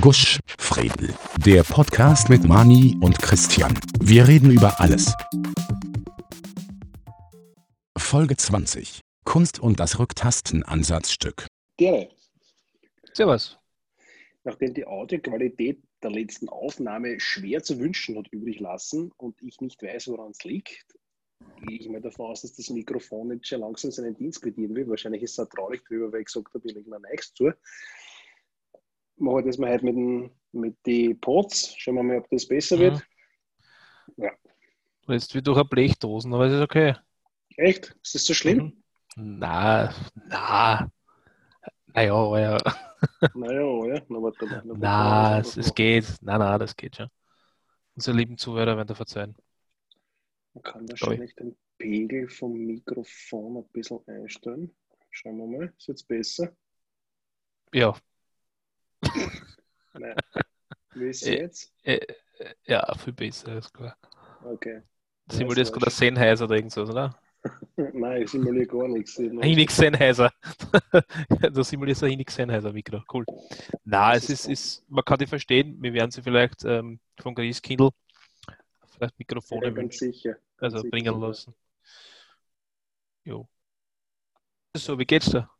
Gusch, Fredel. Der Podcast mit Mani und Christian. Wir reden über alles. Folge 20. Kunst und das Rücktasten-Ansatzstück. Gerne. Servus. Nachdem die Audioqualität der letzten Aufnahme schwer zu wünschen hat übrig lassen und ich nicht weiß, woran es liegt, gehe ich mal davon aus, dass das Mikrofon jetzt schon langsam seinen Dienst quittieren will. Wahrscheinlich ist er traurig drüber, weil ich gesagt habe, ich lege mir nichts zu. Machen wir das mal heute mit, den, mit den Pots. Schauen wir mal, ob das besser wird. Ja. Du jetzt wie durch eine Blechdosen, aber es ist okay. Echt? Ist das so schlimm? Mhm. Na, na. Naja, aber ja. Naja, ja. Na, warte mal. Na, es, es geht. Na, na, das geht schon. Unsere lieben Zuhörer werden da verzeihen. Man kann wahrscheinlich den Pegel vom Mikrofon ein bisschen einstellen. Schauen wir mal. Ist jetzt besser? Ja. Nein. Es Äh, jetzt? Äh, äh, ja, viel besser, ist klar. Okay. Simulierst das gerade Sennheiser oder irgendwas, oder? Nein, ich simuliere gar nichts. Ich Hinix Sennheiser. du simulierst ein Hinix Sennheiser Mikro. Cool. Na, es ist ist, man kann die verstehen. Wir werden sie vielleicht ähm, von Chris Kindle vielleicht Mikrofone ja, ganz sicher. also sicher, bringen lassen. Jo. So, wie geht's da?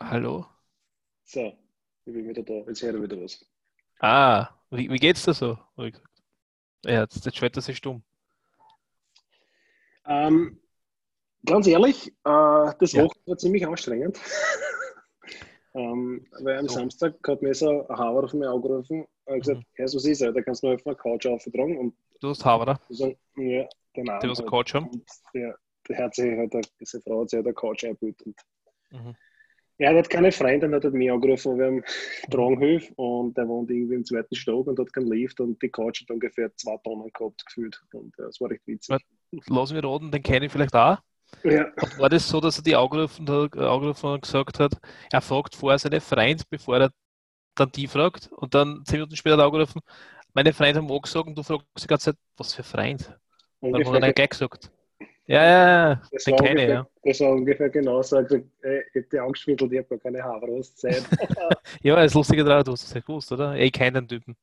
Hallo? So, ich bin wieder da. Jetzt höre ich wieder was. Ah, wie, wie geht's da so? Ja, jetzt, jetzt schaltet er sich stumm. Ähm, ganz ehrlich, äh, das Ja. Wochenende war ziemlich anstrengend. ähm, weil am So. Samstag hat mir so ein Hauer auf mich angerufen und gesagt, Mhm. hey, was ist, da kannst du mir auf eine Couch auftragen und Du hast Haber, oder? ja, Arm Die was halt. Couch haben. Und der, der hat sich halt, eine- diese Frau hat sich halt eine Couch eingebildet. Mhm. Er hat keine Freunde und hat mich angerufen, wir haben Dranghöf und der wohnt irgendwie im zweiten Stock und hat keinen Lift und die Couch hat ungefähr zwei Tonnen gehabt gefühlt und äh, das war recht witzig. Lass mich raten, den kenne ich vielleicht auch. Ja, Und war das so, dass er die angerufen hat, angerufen und gesagt hat, er fragt vorher seine Freund, bevor er dann die fragt und dann zehn Minuten später hat er angerufen, meine Freunde haben auch gesagt und du fragst die ganze Zeit, was für Freund? Dann hat er gleich gesagt. Ja, ja, ja, das, den war kenne ich, ungefähr, ja. das war ungefähr genau so. Er hat gesagt, ey, ich hätte angeschwindelt, ich habe gar keine Haarrostzeit. Ja, das Lustige daran, du hast es ja gewusst, oder? Ich kenne den Typen.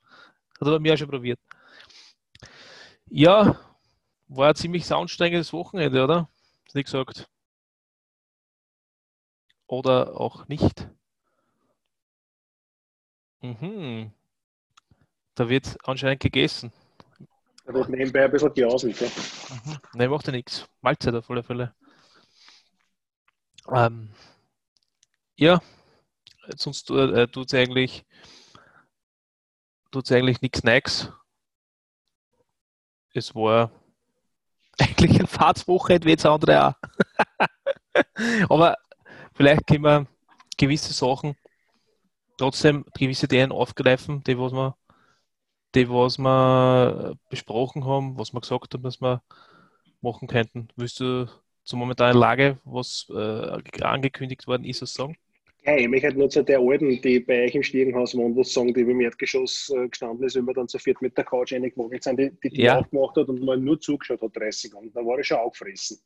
Hat er bei mir auch schon probiert. Ja, war ein ziemlich anstrengendes Wochenende, oder? Nicht gesagt? Oder auch nicht? Mhm. Da wird anscheinend gegessen. Er wird nebenbei ein bisschen jausen. gell? Mhm. Ne, macht ja nichts. Mahlzeit auf alle Fälle. Ähm, ja, sonst äh, tut es eigentlich, tut's eigentlich nichts Neues. Es war eigentlich ein Fahrtswoche, wie jetzt andere auch. Aber vielleicht können wir gewisse Sachen trotzdem gewisse Themen aufgreifen, die was wir, die was wir besprochen haben, was wir gesagt haben, dass wir machen könnten. Willst du zur momentanen Lage, was äh, angekündigt worden ist, was sagen? Ja, ich möchte halt nur zu der Alten, die bei euch im Stiegenhaus wohnt, was sagen, die im Erdgeschoss äh, gestanden ist, wenn wir dann zu viert mit der Couch reingemogelt sind, die die Tür Ja. aufgemacht hat und mal nur zugeschaut hat, 30 Sekunden. Da war ich schon aufgefressen.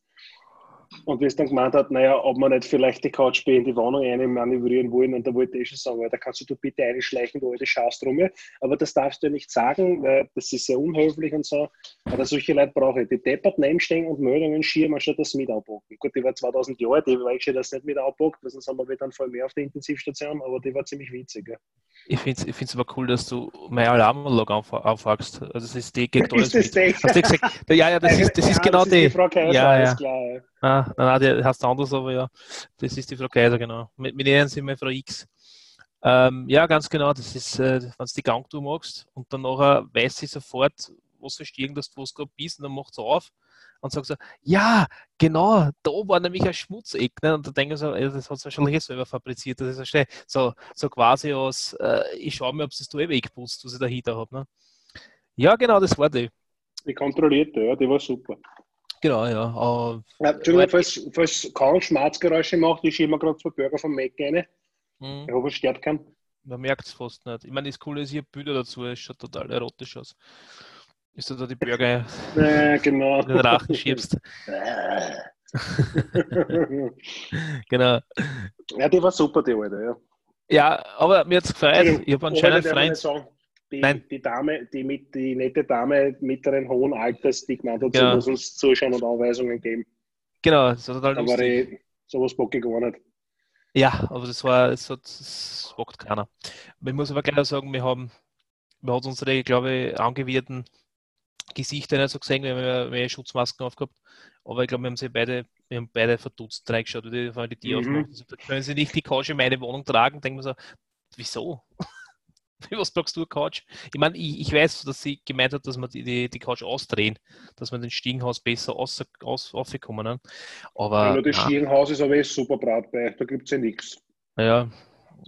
Und wie es dann gemeint hat, naja, ob man nicht vielleicht die Couch bei in die Wohnung einmanövrieren wollen, und da wollte ich schon sagen, da kannst du bitte einschleichen, du alte Schaßtrumme. Aber das darfst du ja nicht sagen, weil das ist sehr unhöflich und so. Aber solche Leute brauche ich. Die deppert nebenstehen und Meldungen schieren, anstatt das mit anpacken. Gut, die war 2000 Jahre, die war ich schon das nicht mit weil sonst haben wir dann voll mehr auf der Intensivstation, aber die war ziemlich witzig. Ja. Ich finde es ich find's aber cool, dass du meine Alarmanlage auf, aufwachst. Also das ist die geht alles Ist das mit. die? Hast du gesagt? Ja, ja, das ist, das ist genau das die. Ist die Frau Kaiser, Ja, ja. klar. Ja. Ah, nein, nein, die heißt anders, aber ja, das ist die Frau Kaiser, genau. Mit, mit ihnen sind wir Frau X. Ähm, ja, ganz genau, das ist, äh, wenn du die Gangtour machst und dann nachher weiß sie sofort, was für dass du es gerade bist und dann macht sie auf und sagt so, ja, genau, da war nämlich ein Schmutzeck. Ne? Und da denken sie, ey, das hat sie wahrscheinlich eh selber fabriziert, das ist ja schnell. So, so quasi aus, äh, ich schaue mir, ob es da eh wegputzt, was ich dahinter habe. Ne? Ja, genau, das war die. Die kontrollierte, ja, die war super. Genau, ja. Ja, Entschuldigung, falls, falls kaum Schmerzgeräusche macht, ich schiebe mir gerade zwei Burger vom Mac rein. mh. Ich hoffe, es stört keinen. Man merkt es fast nicht. Ich meine, das Coole ist, ich habe Bilder dazu, es schaut total erotisch aus. Ist du da die Burger Ja, genau. in den Rachen schiebst. Genau. Ja, die war super, die alte, ja. Ja, aber mir hat es gefreut. Ich habe anscheinend Freund. Die, Nein. die Dame, die, mit, die nette Dame mittleren hohen Alters, die gemeint hat, genau. sie muss uns zuschauen und Anweisungen geben. Genau, das hat halt da war ich, sowas gar nicht. Ja, aber das war, das, hat, das bockt keiner. Ich muss aber gleich sagen, wir haben, wir haben unsere, glaube ich, angewidderten Gesichter nicht so gesehen, wir haben mehr Schutzmasken aufgehabt. Aber ich glaube, wir haben sie beide, wir haben beide verdutzt reingeschaut, wie die, die mhm. aufmachen. Also, können sie nicht die Couch in meine Wohnung tragen? Denken wir so, wieso? Was brauchst du, Couch? Ich meine, ich, ich, weiß, dass sie gemeint hat, dass man die, die, die Couch ausdrehen, dass man den Stiegenhaus besser aus, aus, aufkommen. Ne? Aber, ja, das Stiegenhaus ist aber eh super bei, da gibt es ja nichts. Ja.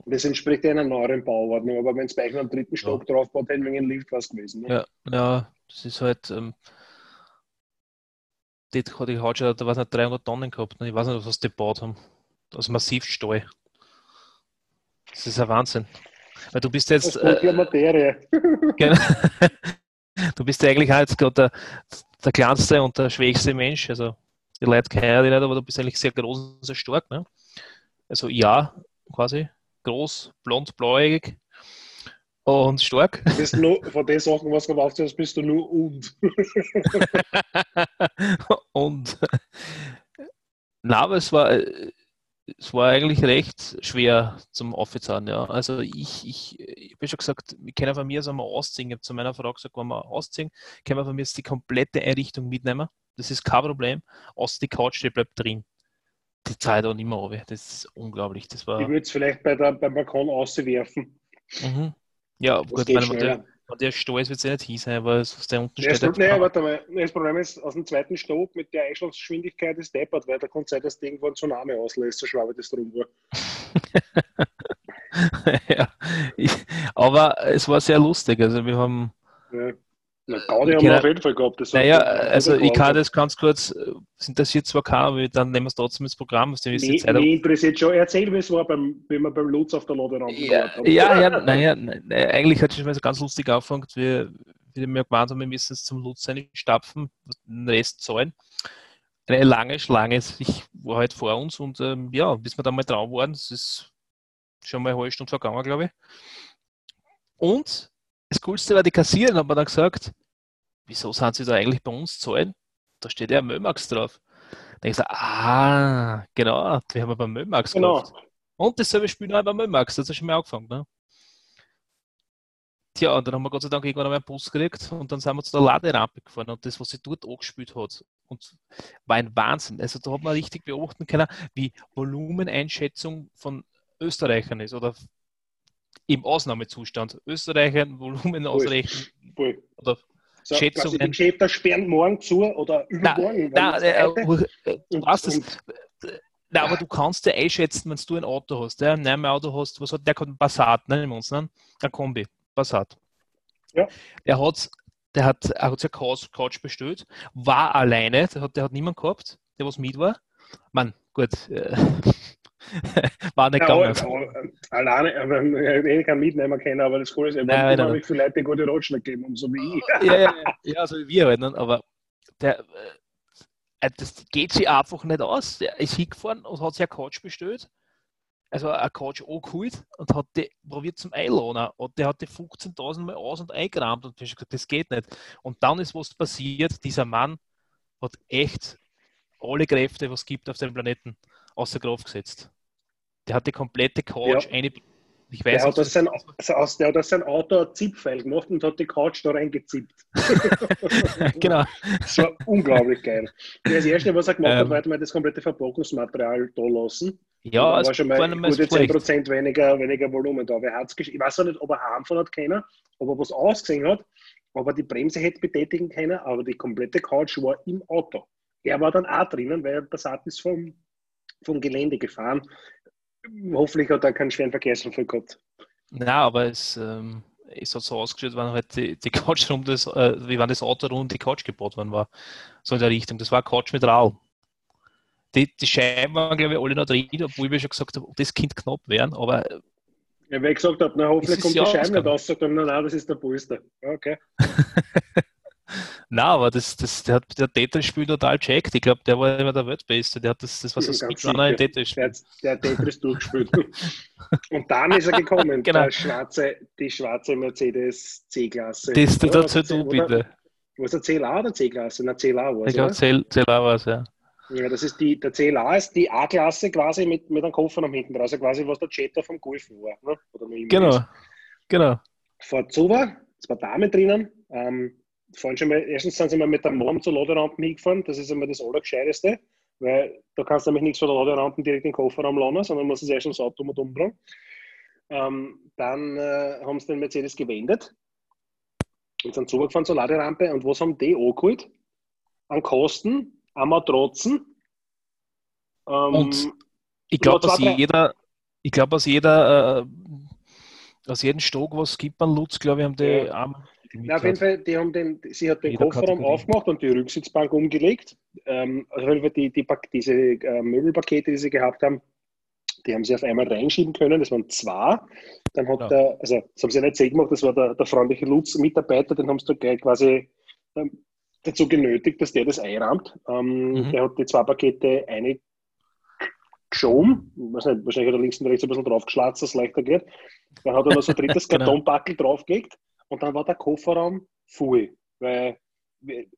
Das entspricht einer neuen Bauordnung, aber wenn es bei am dritten Stock ja. draufbaut, hätten wir einen Lift was gewesen. Ne? Ja, ja, das ist halt. Ähm, die, die hat schon, da war nicht 300 Tonnen gehabt. Ne? Ich weiß nicht, was die gebaut haben. Aus Massivstahl. Das ist ein Wahnsinn. Weil du bist jetzt. Das äh, Materie. genau. Du bist ja eigentlich halt gerade der, der kleinste und der schwächste Mensch. Also die Leute kennen dich nicht, aber du bist eigentlich sehr groß und sehr stark. Ne? Also ja, quasi. Groß, blond, blauäugig und stark. Nur, von den Sachen, was du gemacht hast, bist du nur und. und. Na, aber es war, es war eigentlich recht schwer zum Aufzahlen, ja. Also ich, ich, ich habe schon gesagt, wir können von mir aus einmal ausziehen. Ich habe zu meiner Frau gesagt, wenn wir ausziehen, können wir von mir jetzt die komplette Einrichtung mitnehmen. Das ist kein Problem. Außer die Couch, die bleibt drin. Die Zeit auch nicht mehr runter. Das ist unglaublich. Das war... Ich würde es vielleicht bei der, beim Balkon auswerfen. Mhm. Ja, das gut, meine, der, der Stolz wird es ja nicht hin sein, aber was der unten steht. Das, nee, warte mal. Das Problem ist, aus dem zweiten Stock mit der Einschlagsgeschwindigkeit ist deppert, weil da kann sein, dass das irgendwo ein Tsunami auslässt, so schwabe das drum war. ja, ich, aber es war sehr lustig. Also wir haben. Ja. Na, Gaudi haben wir auf jeden Fall gehabt. Das naja, also ich kann das ganz kurz, es interessiert zwar keiner, aber dann nehmen wir es trotzdem ins Programm. Was mich interessiert schon. Erzähl, wie es war, beim, wie wir beim Lutz auf der Laderaum ja, ja, ja, naja, naja, eigentlich hat es schon mal so ganz lustig angefangen. Wir, wir mir gemeint haben, wir müssen es zum Lutz stapfen, den Rest zahlen. Eine lange Schlange, ich war halt vor uns und ähm, ja, bis wir dann mal drauf waren, das ist schon mal eine halbe Stunde vergangen, glaube ich. Und das Coolste war, die Kassiererin hat mir dann gesagt, wieso sind sie da eigentlich bei uns zahlen? Da steht ja Mömax drauf. Da ich gesagt, ah, genau, wir haben beim Mömax genau. gekauft. Und dasselbe Spiel noch bei Mömax, das hat schon mal angefangen. Ne? Tja, und dann haben wir Gott sei Dank irgendwann einen Bus gekriegt und dann sind wir zu der Laderampe gefahren und das, was sie dort angespielt hat, und war ein Wahnsinn. Also da hat man richtig beobachten können, wie Volumeneinschätzung von Österreichern ist oder im Ausnahmezustand. Österreicher Volumen ausrechnen. Voll. Oder so, Schätzungen. Die Geschäfte sperren morgen zu oder übermorgen. Na, na, äh, äh, du hast das. Na, aber du kannst dir einschätzen, wenn du ein Auto hast. Ja? Ein Auto hast, was hat der? Ein Passat, nennen wir uns, ne? Ein Kombi, Passat. Ja. Der hat, der hat, er hat sich Couch, Couch bestellt, war alleine, der hat, der hat niemand gehabt, der was mit war. Mann, gut. Äh, War nicht ja, gegangen. Alleine, aber ich kann mitnehmen können, aber das Coole ist, ich habe immer viele Leute gute Ratschläge geben, so wie ich. ja, ja, ja, so wie wir halt, ne? aber der, äh, das geht sich einfach nicht aus. Der ist hingefahren und hat sich eine Couch bestellt. Also eine Couch angeholt und hat die probiert zum Einladen. Und der hat die 15.000 Mal aus- und eingerammt und ich gesagt, das geht nicht. Und dann ist was passiert. Dieser Mann hat echt alle Kräfte, was es gibt auf dem Planeten, außer Kraft gesetzt. Der hat die komplette Couch ja. eine. Ich weiß, der, hat das sein, aus, der hat aus sein Auto ein Zipfeil gemacht und hat die Couch da reingezippt. genau. Das war unglaublich geil. Das erste, was er gemacht ähm, hat, war, hat das komplette Verpackungsmaterial da lassen. Ja, da war schon mal gute 10% weniger, weniger Volumen da. Wer hat's ich weiß auch nicht, ob er heimfahren hat können, ob er was ausgesehen hat, ob er die Bremse hätte betätigen können, aber die komplette Couch war im Auto. Er war dann auch drinnen, weil der Passat ist vom, vom Gelände gefahren. Hoffentlich hat er keinen schweren Verkehrsunfall gehabt. Na, aber es, ähm, es hat so ausgeschaut, wenn halt die, die Couch rum, das, äh, wie wenn das Auto rum die Couch gebaut worden war. So in der Richtung. Das war Couch mit Raul. Die, die Scheiben waren, glaube ich, alle noch drin, obwohl wir schon gesagt haben, das Kind knapp werden, aber. Ja, weil ich gesagt habe, na hoffentlich kommt die Scheibe nicht raus, sagt er, nein, nein, das ist der Polster. Okay. Nein, aber das, das, der hat der Tetris-Spiel total checkt. Ich glaube, der war immer der Weltbeste. Der hat das, das war so Ganz Speedrunner im sicher. Tetris-Spiel. Der, der hat Tetris durchgespielt. Und dann ist er gekommen, Genau. schwarze, die schwarze Mercedes C-Klasse. Das, das Oder dazu was du bitte. Was der CLA oder C-Klasse? Na, CLA war Ich es, glaube, oder? Zell, Zell auch was, ja. Ja, das ist die, der CLA ist die A-Klasse quasi mit, mit einem Koffer am hinten draus, also quasi was der Jetta vom Golf war. Ne? Genau, ist. genau. Vor Zuber, zwei Damen drinnen. Ähm, fahren schon mal, erstens sind sie mal mit der Mom zur Laderampen hingefahren, das ist einmal das Allergescheiteste, weil da kannst du nämlich nichts von der Laderampen direkt in den Kofferraum laden, sondern musst es erst ins Auto mit umbringen. Ähm, dann äh, haben sie den Mercedes gewendet und sind zugefahren zur Laderampe und was haben die angeholt? An Kosten, an Matratzen. Ähm, Und Ich glaube, dass jeder, ich glaube, aus jeder, äh, aus jedem Stock, was es gibt an Lutz, glaube ich, haben die Ja. Auch die Na, auf jeden. Fall, die haben den, sie hat den Kofferraum Kategorie. aufgemacht und die Rücksitzbank umgelegt. Ähm, also die, die, diese äh, Möbelpakete, die sie gehabt haben, die haben sie auf einmal reinschieben können. Das waren zwei. Dann hat Ja. der, also das haben sie ja nicht selbst gemacht, das war der, der freundliche Lutz-Mitarbeiter, den haben sie da gleich quasi ähm, dazu genötigt, dass der das einrahmt. Ähm, Mhm. Der hat die zwei Pakete eine geschoben, weiß nicht, wahrscheinlich hat er links und rechts ein bisschen draufgeschlatzt, dass es leichter geht. Dann hat er noch so ein drittes Genau. Kartonbackel draufgelegt und dann war der Kofferraum voll. Weil,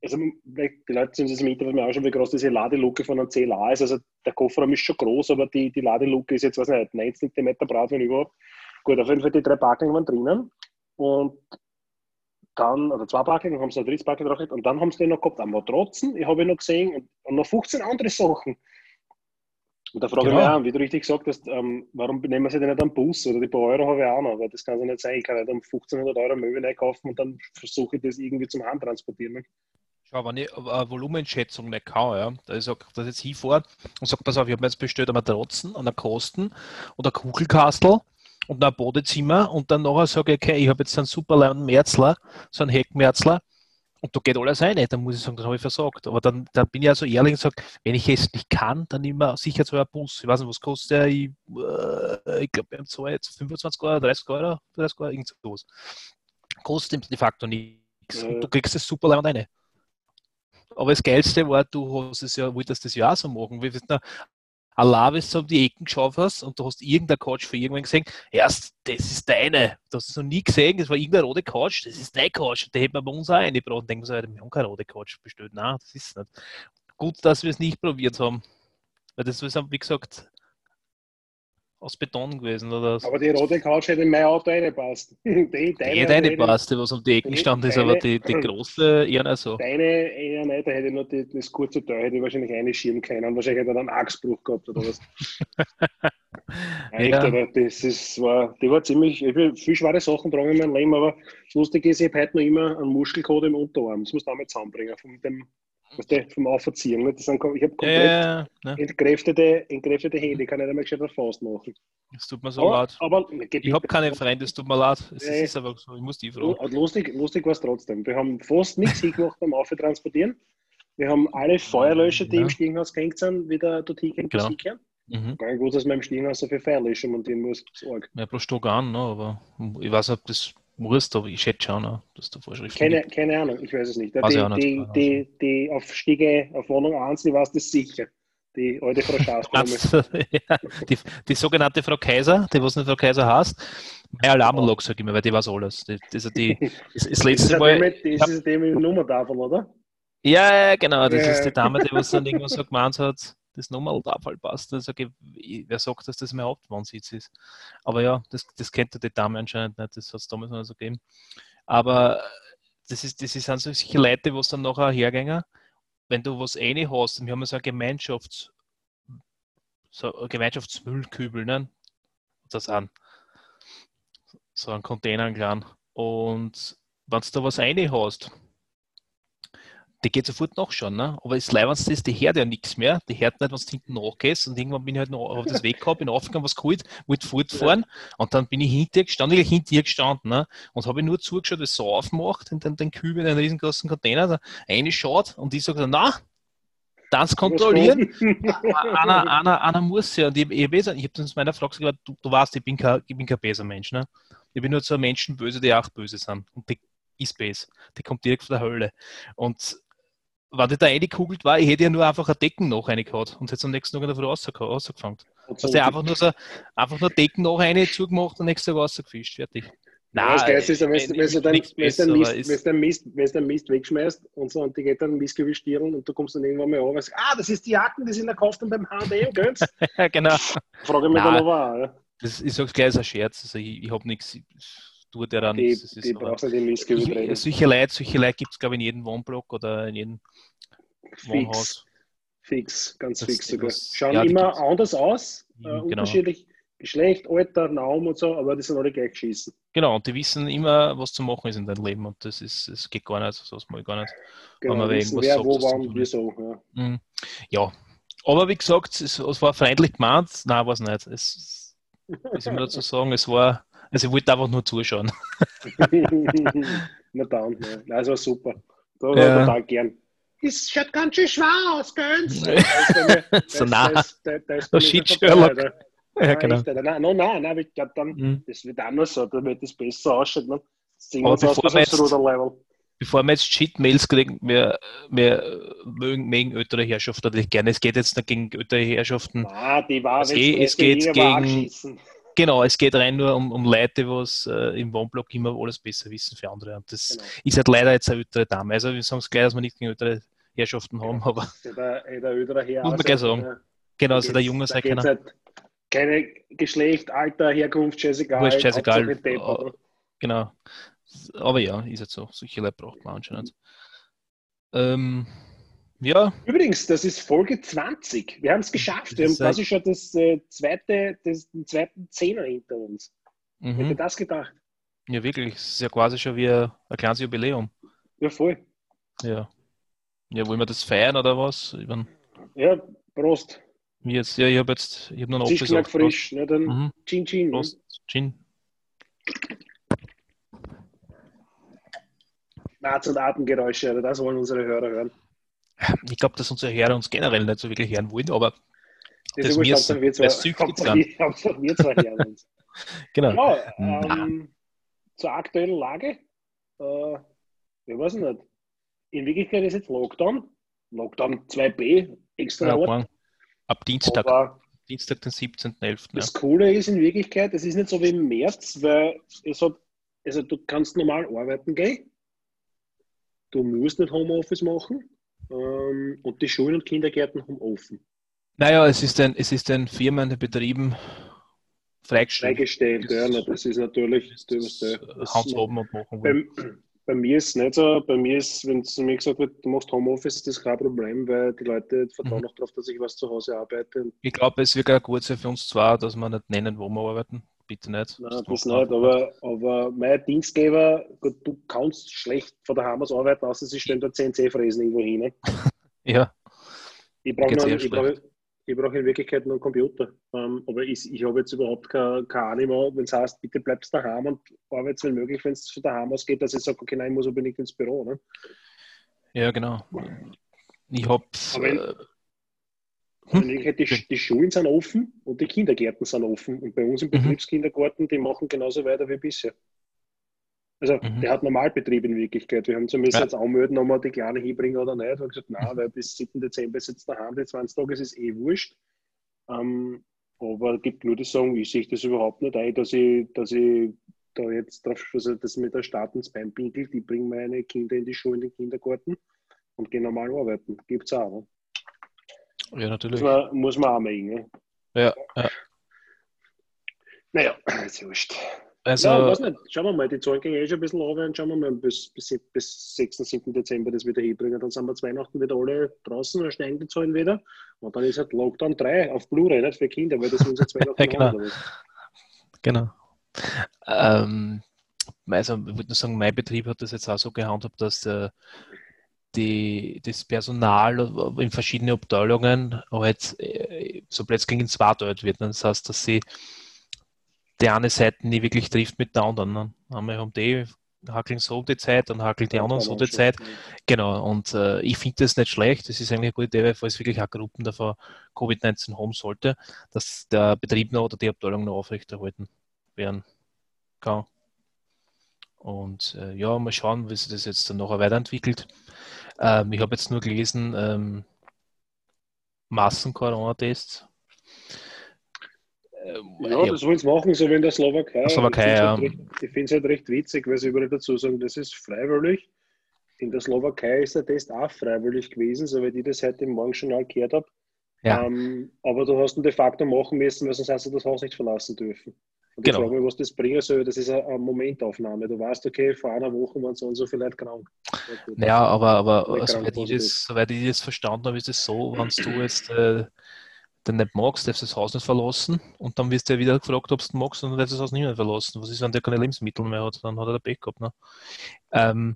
also, weil die Leute sind sich im Internet auch schon, wie groß diese Ladeluke von einem CLA ist. Also der Kofferraum ist schon groß, aber die, die Ladeluke ist jetzt, weiß nicht, 9 cm breit, wenn überhaupt. Gut, auf jeden Fall die drei Backeln waren drinnen. Und dann, oder zwei dann haben sie ein drittes Backel drauf und dann haben sie den noch gehabt, an Matratzen, ich habe ihn noch gesehen, und noch 15 andere Sachen. Und da frage Genau. ich mich auch, wie du richtig gesagt hast, ähm, warum nehmen sie denn nicht am Bus oder die paar Euro habe ich auch noch, weil das kann ja nicht sein, ich kann nicht um 1500 Euro Möbel einkaufen und dann versuche ich das irgendwie zum Hand transportieren. Ne? Schau, wenn ich eine Volumenschätzung nicht kann, ja, da ich sage, ich jetzt hinfahre und sage, pass auf, ich habe mir jetzt bestellt eine Matratzen, eine Kosten und ein Kugelkastel und ein Badezimmer und dann nachher sage ich, okay, ich habe jetzt einen super leinen Merzler, so einen Heckmerzler und da geht alles rein. Dann muss ich sagen, das habe ich versagt. Aber dann, dann bin ich also ehrlich und sage, wenn ich es nicht kann, dann immer sicher zu einem Bus. Ich weiß nicht, was kostet der? Ich, äh, ich glaube, wir haben zwei jetzt 25 Euro, 30 Euro, 30 Euro, irgend sowas. Kostet de facto nichts. Ja. Und du kriegst es super lein rein. Aber das Geilste war, du hast es ja, wolltest das ja auch so machen. Wie wenn du wenn du um die Ecken geschaut hast und du hast irgendeine Couch für irgendwann gesehen, erst, das ist deine. Du hast es noch nie gesehen, das war irgendeine rote Couch, das ist deine Couch. Die hätten wir bei uns auch eingebracht und denken so, wir haben keine rote Couch bestellt. Nein, das ist nicht. Gut, dass wir es nicht probiert haben. Weil das ist, wie gesagt, aus Beton gewesen. Oder Aber die rote Couch hätte in mein Auto reingepasst. Die, deine, die eine hätte- passte, was um die Ecken die- stand, ist deine- aber die, die große eher nicht so. Deine eher nicht, da hätte ich nur die, das kurze Teil hätte ich wahrscheinlich einschieben können. Wahrscheinlich hätte er dann einen Achsbruch gehabt oder was. Ja. Alter, das ist, war, die war ziemlich, ich habe viel schwere Sachen tragen in meinem Leben, aber das Lustige ist, ich habe heute noch immer einen Muskelcode im Unterarm. Das du auch mal zusammenbringen, vom, dem, was der, vom Aufziehen. nicht? Das sind, ich habe komplett ja, ne? entkräftete, entkräftete Hände, ich kann nicht einmal gescheit was Faust machen. Es tut mir so aber, leid. aber Ich habe keine Freunde, es tut mir leid. Es Nee. ist einfach so, ich muss die fragen. Und lustig, lustig war es trotzdem. Wir haben fast nichts hingemacht beim Auftransportieren. Wir haben alle Feuerlöscher, die Ja. im Stiegenhaus gehängt sind, wieder dort hingehängt. Genau. Mhm. Nicht gewusst, dass man im Stiegenhaus so viel Feuerlöscher montieren muss. Ja, bloß Stock an, ne? aber ich weiß nicht, ob das musst, aber ich schätze schon, ne? dass da Vorschriften Keine, gibt. keine Ahnung, ich weiß es nicht. Weiß die, nicht. die, die, die auf Stiege, auf Wohnung 1, die weiß das sicher. Die alte Frau Schaas. Ja, die, die sogenannte Frau Kaiser, die was nicht Frau Kaiser heißt, meine Alarmanlage sag ich immer, weil die weiß alles. Die, das, die, das, das letzte Mal. mit, das ist die mit der Nummertafel, oder? Ja, genau, das Ja. ist die Dame, die was dann irgendwann so gemeint hat, das passt. Dann sag ich, ich, wer sagt, dass das mein Hauptwohnsitz ist? Aber ja, das, das kennt die Dame anscheinend nicht, das hat es damals noch so gegeben. Aber das ist, das sind so solche Leute, die dann nachher hergehen, wenn du was eine hast, wir haben so ein Gemeinschafts, so ein Gemeinschaftsmüllkübel, ne? Das an. So ein Container, einen kleinen. Und wenn du da was eine hast, die geht sofort nachschauen, ne? Aber das Leibwandste ist, die hört ja nichts mehr. Die hört nicht, du hinten nachgehst. Und irgendwann bin ich halt noch auf das Weg gehabt, bin aufgegangen, was geholt, wollte fortfahren. Und dann bin ich hinter ihr gestanden, ich hinter ihr gestanden, ne? Und habe nur zugeschaut, es so aufmacht, und dann den Kübel in einen riesengroßen Container, da reinschaut. Und ich sage so, na, das kontrollieren. einer, einer, einer muss ja. Und ich, ich, habe das meiner Frau gesagt, du, du weißt, ich bin kein, ich bin kein böser Mensch. Ne? Ich bin nur ein Menschen böse, die auch böse sind. Und die E-Space. Die kommt direkt von der Hölle. Und wenn die da reingekugelt war, ich hätte ja nur einfach ein Decken noch reingehauen und hätte am nächsten Tag in der Früh rausgefangen. Also der einfach nur so, einfach nur Decken noch rein zugemacht und nächsten Tag rausgefischt. Fertig. Nein, das Geilste ist, wenn, wenn, wenn, du dann, wenn, Mist, wenn du Mist wegschmeißt und so und die geht dann Mistgewicht stirren und du kommst dann irgendwann mal an und sagst, ah, das ist die Jacken, die sind gekauft beim H&M, gell? ja, genau. Frage mich dann aber auch. Ja. Das, ich sag's gleich, ist ein Scherz. Also ich, ich habe nichts, tut ja dann. Die, die brauchst nicht Mistgewicht reden. Solche Leute, solche Leute gibt es, glaube ich, in jedem Wohnblock oder in jedem fix, Wohnhaus. Fix, ganz das fix sogar. Schauen ja, immer anders aus, äh, genau. unterschiedlich Geschlecht, Alter, Naum und so, aber die sind alle gleich geschissen. Genau, und die wissen immer, was zu machen ist in deinem Leben und das ist, das geht gar nicht, so mal gar nicht. Genau, man wissen, wer, sagt, wo, wann, wieso. Ja. Mhm. ja, aber wie gesagt, es, es, war freundlich gemeint, nein, war es nicht. Es, wie soll man dazu sagen, es war, also ich wollte einfach nur zuschauen. Na dann, ja. Nein, es war super. Da war ja. total gern. Es schaut ganz schön schwer aus, gell? so nah. Das, das, das, das shit Sherlock. Ja, genau. Nein, no, nein, nein, ich glaube dann, mhm. das wird auch noch so, damit das besser ausschaut. Ne? Das sehen wir uns aus Ruderlevel. Bevor wir jetzt Cheat-Mails kriegen, wir, wir mögen, mögen ältere Herrschaften natürlich gerne. Es geht jetzt nicht gegen ältere Herrschaften. Nein, die war, es, geht, es geht gegen. Genau, es geht rein nur um, um Leute, die was äh, im Wohnblock immer alles besser wissen für andere. Und das genau. ist halt leider jetzt eine ältere Dame. Also wir sagen es gleich, dass wir nicht gegen ältere Herrschaften haben, aber. Der, der ältere Herr. Muss man gleich sagen. Ja. Genau, also der Junge sei keiner. Halt keine Geschlecht, Alter, Herkunft, scheißegal. Wurscht, scheißegal. Uh, genau. Aber ja, ist jetzt so. Solche Leute braucht man anscheinend. Ähm, ja. Übrigens, das ist Folge 20. Wir haben es geschafft. Wir haben quasi schon das, äh, zweite, das, den zweiten Zehner hinter uns. Mhm. Hätte das gedacht? Ja, wirklich. Es ist ja quasi schon wie ein, ein kleines Jubiläum. Ja, voll. Ja. Ja, wollen wir das feiern oder was? Ich mein... Ja, Prost. Jetzt, ja, ich habe jetzt, ich habe noch einen Apfel frisch, ne, dann mhm. Chin Chin. Prost, Chin. Naz- und Atemgeräusche, das wollen unsere Hörer hören. Ich glaube, dass unsere Hörer uns generell nicht so wirklich hören wollen, aber das, das, zwei hören uns. genau. Ja, ähm, zur aktuellen Lage, äh, ich weiß nicht. In Wirklichkeit ist jetzt Lockdown, Lockdown 2b, extra ja, hart. Ab Dienstag. Aber Dienstag, den 17.11. Das ja. Coole ist in Wirklichkeit, es ist nicht so wie im März, weil es hat, also du kannst normal arbeiten gehen. Du musst nicht Homeoffice machen. Ähm, und die Schulen und Kindergärten haben offen. Naja, es ist ein, es ist ein Firmen, den Betrieben freigestellt. Freigestellt, ja, das ist natürlich das, das, das, oben und machen beim, bei mir ist es nicht so. Bei mir ist, wenn zu mir gesagt wird, du machst Homeoffice, das ist kein Problem, weil die Leute vertrauen mhm. auch darauf, dass ich was zu Hause arbeite. Ich glaube, es wird auch gut sein für uns zwar, dass wir nicht nennen, wo wir arbeiten. Bitte nicht. Nein, das, das nicht, aber, aber mein Dienstgeber, gut, du kannst schlecht von der aus arbeiten, außer sie stellen da CNC-Fräsen irgendwo hin. Ne? ja. Ich brauche ich brauche in Wirklichkeit nur einen Computer. Ähm, aber ich, ich habe jetzt überhaupt keine, keine Ahnung mehr, wenn es heißt, bitte bleibst daheim und arbeitest, wenn möglich, wenn es von daheim ausgeht, dass ich sage, okay, nein, ich muss unbedingt ins Büro. Ne? Ja, genau. Ich habe. Äh, hm? die, die Schulen sind offen und die Kindergärten sind offen. Und bei uns im mhm. Betriebskindergarten, die machen genauso weiter wie bisher. Also mhm. der hat Normalbetrieb in Wirklichkeit. Wir haben zumindest ja. jetzt anmelden, ob wir die Kleine hinbringen oder nicht. Wir haben gesagt, nein, weil bis 7. Dezember sitzt daheim, die 20 Tage, ist es eh wurscht. Ähm, aber es gibt nur die sagen, ich sehe das überhaupt nicht ein, dass ich, dass ich da jetzt drauf, also das mit der Staat ins Bein pinkelt, ich bringe meine Kinder in die Schule, in den Kindergarten und gehe normal arbeiten. Gibt es auch. Ne? Ja, natürlich. Muss man, muss man auch machen. Ne? Ja, ja. Naja, ist wurscht. Also, ja, weiß nicht. Schauen wir mal, die Zahlen gehen eh schon ein bisschen runter und schauen wir mal bis, bis, bis 6. 7. Dezember das wieder hinbringen. Dann sind wir zu Weihnachten wieder alle draußen, dann steigen die Zahlen wieder. Und dann ist halt Lockdown 3 auf Blu-ray, nicht für Kinder, weil das sind unser Weihnachten genau. genau. Ähm, also, ich würde nur sagen, mein Betrieb hat das jetzt auch so gehandhabt, dass äh, die, das Personal in verschiedenen Abteilungen halt äh, so plötzlich in zwei teilt wird. Das heißt, dass sie die eine Seite nie wirklich trifft mit der anderen. Ne? Einmal haben die hackeln so die Zeit, dann hackeln die anderen so die Zeit. Genau, und äh, ich finde das nicht schlecht. Das ist eigentlich eine gute Idee, falls wirklich auch Gruppen davor Covid-19 haben sollte, dass der Betrieb noch oder die Abteilung noch aufrechterhalten werden kann. Und äh, ja, mal schauen, wie sich das jetzt dann noch weiterentwickelt. Ähm, ich habe jetzt nur gelesen, ähm, Massen-Corona-Tests. Ähm, ja, ja, das wollen sie machen, so wie in der Slowakei. Slowakei ich finde es halt, halt, recht witzig, weil sie überall dazu sagen, das ist freiwillig. In der Slowakei ist der Test auch freiwillig gewesen, so wie ich das heute im Morgenjournal gehört habe. Ja. Ähm, aber du hast ihn de facto machen müssen, weil sonst hast du das Haus nicht verlassen dürfen. Und genau. ich frage mich, was das bringen soll. Das ist eine, Momentaufnahme. Du weißt, okay, vor einer Woche waren so und so viele Leute krank. Ja, aber, aber soweit, ich das, soweit ich das verstanden habe, ist es so, wenn du jetzt äh, den nicht magst, darfst du das Haus nicht verlassen und dann wirst du ja wieder gefragt, ob du es magst und dann darfst du das Haus nicht mehr verlassen. Was ist, wenn der keine Lebensmittel mehr hat? Dann hat er der Pech gehabt. Ne? Ähm,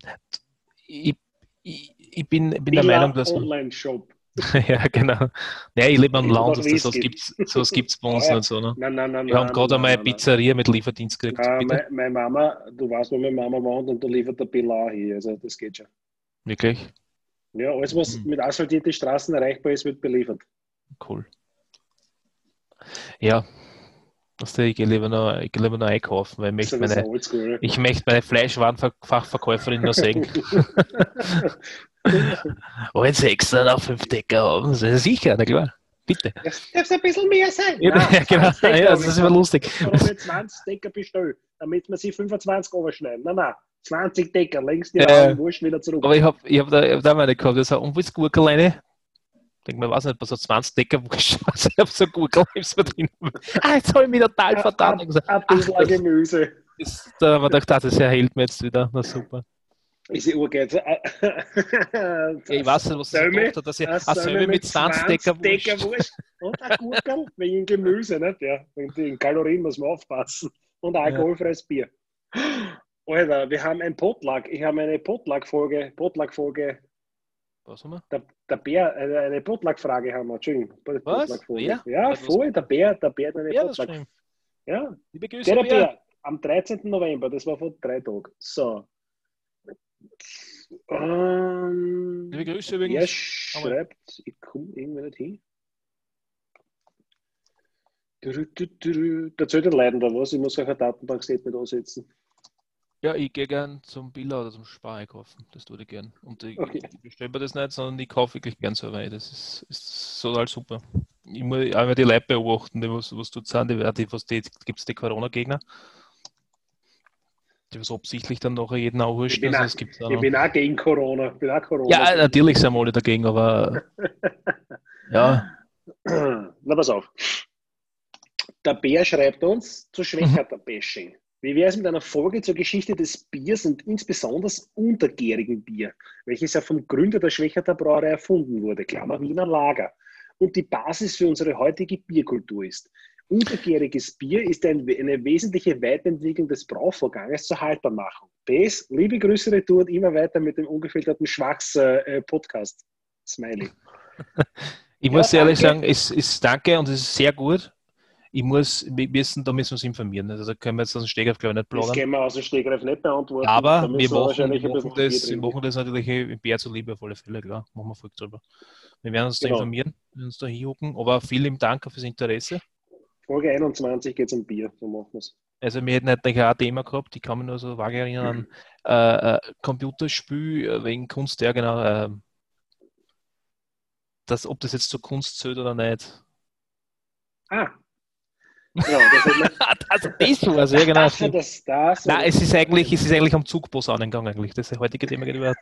ich, ich, ich, bin, bin der Meinung, dass. Online-Shop. ja, genau. Nein, ich lebe am Land, das, das gibt es gibt's bei uns ja, nicht so. Ne? Nein, nein, nein. Wir haben gerade einmal eine Pizzeria mit Lieferdienst gekriegt. Ah, meine, meine, Mama, du weißt, wo meine Mama wohnt und da liefert der Pilar hier, also das geht schon. Wirklich? Ja, alles, was hm. mit asphaltierten Straßen erreichbar ist, wird beliefert. Cool. Ja, also ich gehe lieber noch, ich gehe lieber noch einkaufen, weil ich möchte meine, ich möchte meine Fleischwarenfachverkäuferin noch sehen. Wollen Sie extra noch fünf Decker haben? Das ist sicher, na klar. Bitte. Das darf ein bisschen mehr sein. Ja, ja genau. Ja, das ist immer lustig. Ich habe 20 Decker bestellt, damit wir sie 25 überschneiden. Nein, nein. 20 Decker, längst die äh, Wurst wieder zurück. Aber ich habe ich hab da, hab da meine gehabt, das ist ein Gurkel rein. Ich denke mir, weiß nicht, so 20 Decker Wurst. Ich habe so Gurkel drin. Ah, jetzt habe ich mich total verdammt. Ein bisschen Gemüse. da habe ich gedacht, das erhält mir jetzt wieder. Na super. Ist die Uhr geht. ja, ich weiß nicht, was das gemacht hat, dass ich eine Sömme mit 20 Decker Wurst. Und ein Gurkel wegen Gemüse, nicht? Ja, wegen den Kalorien muss man aufpassen. Und alkoholfreies. Bier. Alter, wir haben ein Potluck. Ich habe eine Potluck-Folge. Potluck-Folge. Was haben wir? Der, der Bär, eine, eine Potluck-Frage haben wir. Entschuldigung. Was? Ja, ja voll. Der Bär, der Bär eine ja. Ja, Liebe Grüße, der Bär. Bär. Am 13. November, das war vor drei Tagen. So. Ähm, Liebe Grüße übrigens. Er schreibt, ich komme irgendwie nicht hin. Da zählt ein Leidender was, ich muss auf eine Datenbank-Statement ansetzen. Ja, ich gehe gern zum Billa oder zum Spar kaufen. Das tue ich gern. Und ich, okay. ich bestelle mir das nicht, sondern ich kaufe wirklich gern so weil Das ist, ist total super. Ich muss einmal die Leute beobachten, die was, was tut sind, die, die, was die, gibt es die Corona-Gegner die was absichtlich dann nachher jeden aufhuschen. Ich, bin, also, auch, ich auch bin auch gegen Corona. Bin auch Corona ja, natürlich sind wir alle dagegen, aber ja. Na, pass auf. Der Bär schreibt uns zu Schwächerter-Bashing. Wie wäre es mit einer Folge zur Geschichte des Biers und insbesondere untergärigen Bier, welches ja vom Gründer der Schwächerter Brauerei erfunden wurde, Klammer Wiener Lager, und die Basis für unsere heutige Bierkultur ist. Untergäriges Bier ist ein, eine wesentliche Weiterentwicklung des Brauvorganges zur Haltbarmachung. Bes, liebe Grüße retour und immer weiter mit dem ungefilterten Schwachs-Podcast. Äh, Smiley. Ich muss ja, ehrlich sagen, es ist danke und es ist sehr gut. Ich muss, wir müssen, da müssen wir uns informieren. Also da können wir jetzt aus dem Stegreif, glaube ich, nicht plaudern. Das können wir aus dem Stegreif nicht beantworten. Aber wir machen, wir, machen das, wir machen das natürlich im Bär zuliebe auf alle Fälle, klar. Machen wir Folge drüber. Wir werden uns genau. da informieren, wir uns da hinhucken. Aber vielen Dank fürs Interesse. Folge 21 geht es um Bier, so machen wir es. Also wir hätten nicht ein Thema gehabt, ich kann mich nur so vage erinnern an äh, äh, Computerspiel äh, wegen Kunst, ja genau. Äh, das, ob das jetzt zur Kunst zählt oder nicht. Ah, Genau, das, also das war's, ja genau. Das, das, Nein, es ist eigentlich, es ist eigentlich am Zugbus-Angang eigentlich. Das heutige Thema über,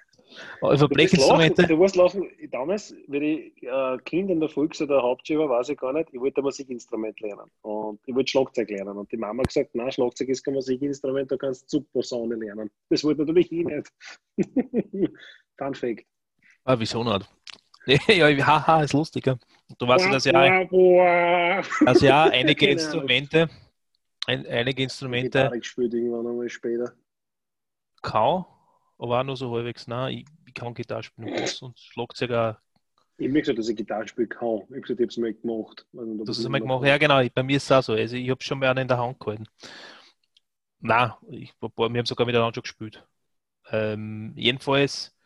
über Blechinstrumente. Du musst lachen, damals, wenn ich äh, Kind in der Volks- oder Hauptschule war, weiß ich gar nicht, ich wollte ein Musikinstrument lernen. Und ich wollte Schlagzeug lernen. Und die Mama hat gesagt, nein, Schlagzeug ist kein Musikinstrument, du kannst Zugposaune lernen. Das wollte natürlich ich nicht. Fun Fact. Ah, wieso nicht? ja, haha, ist lustig. Ja. Du weißt ja, dass ja, dass ja einige Instrumente, ein, einige Instrumente. Ich gespielt irgendwann einmal später. Kaum, aber auch nur so halbwegs. Nein, ich, ich kann Gitarre spielen und Schlagzeug auch. Ich habe gesagt, dass ich Gitarre spiele kann. Ich habe gesagt, ich habe es mal gemacht. Also, du hast es mal gemacht? Ja, genau. Bei mir ist es auch so. Also, ich habe schon mal einen in der Hand gehalten. Nein, ich, wir haben sogar miteinander schon gespielt. Ähm, jedenfalls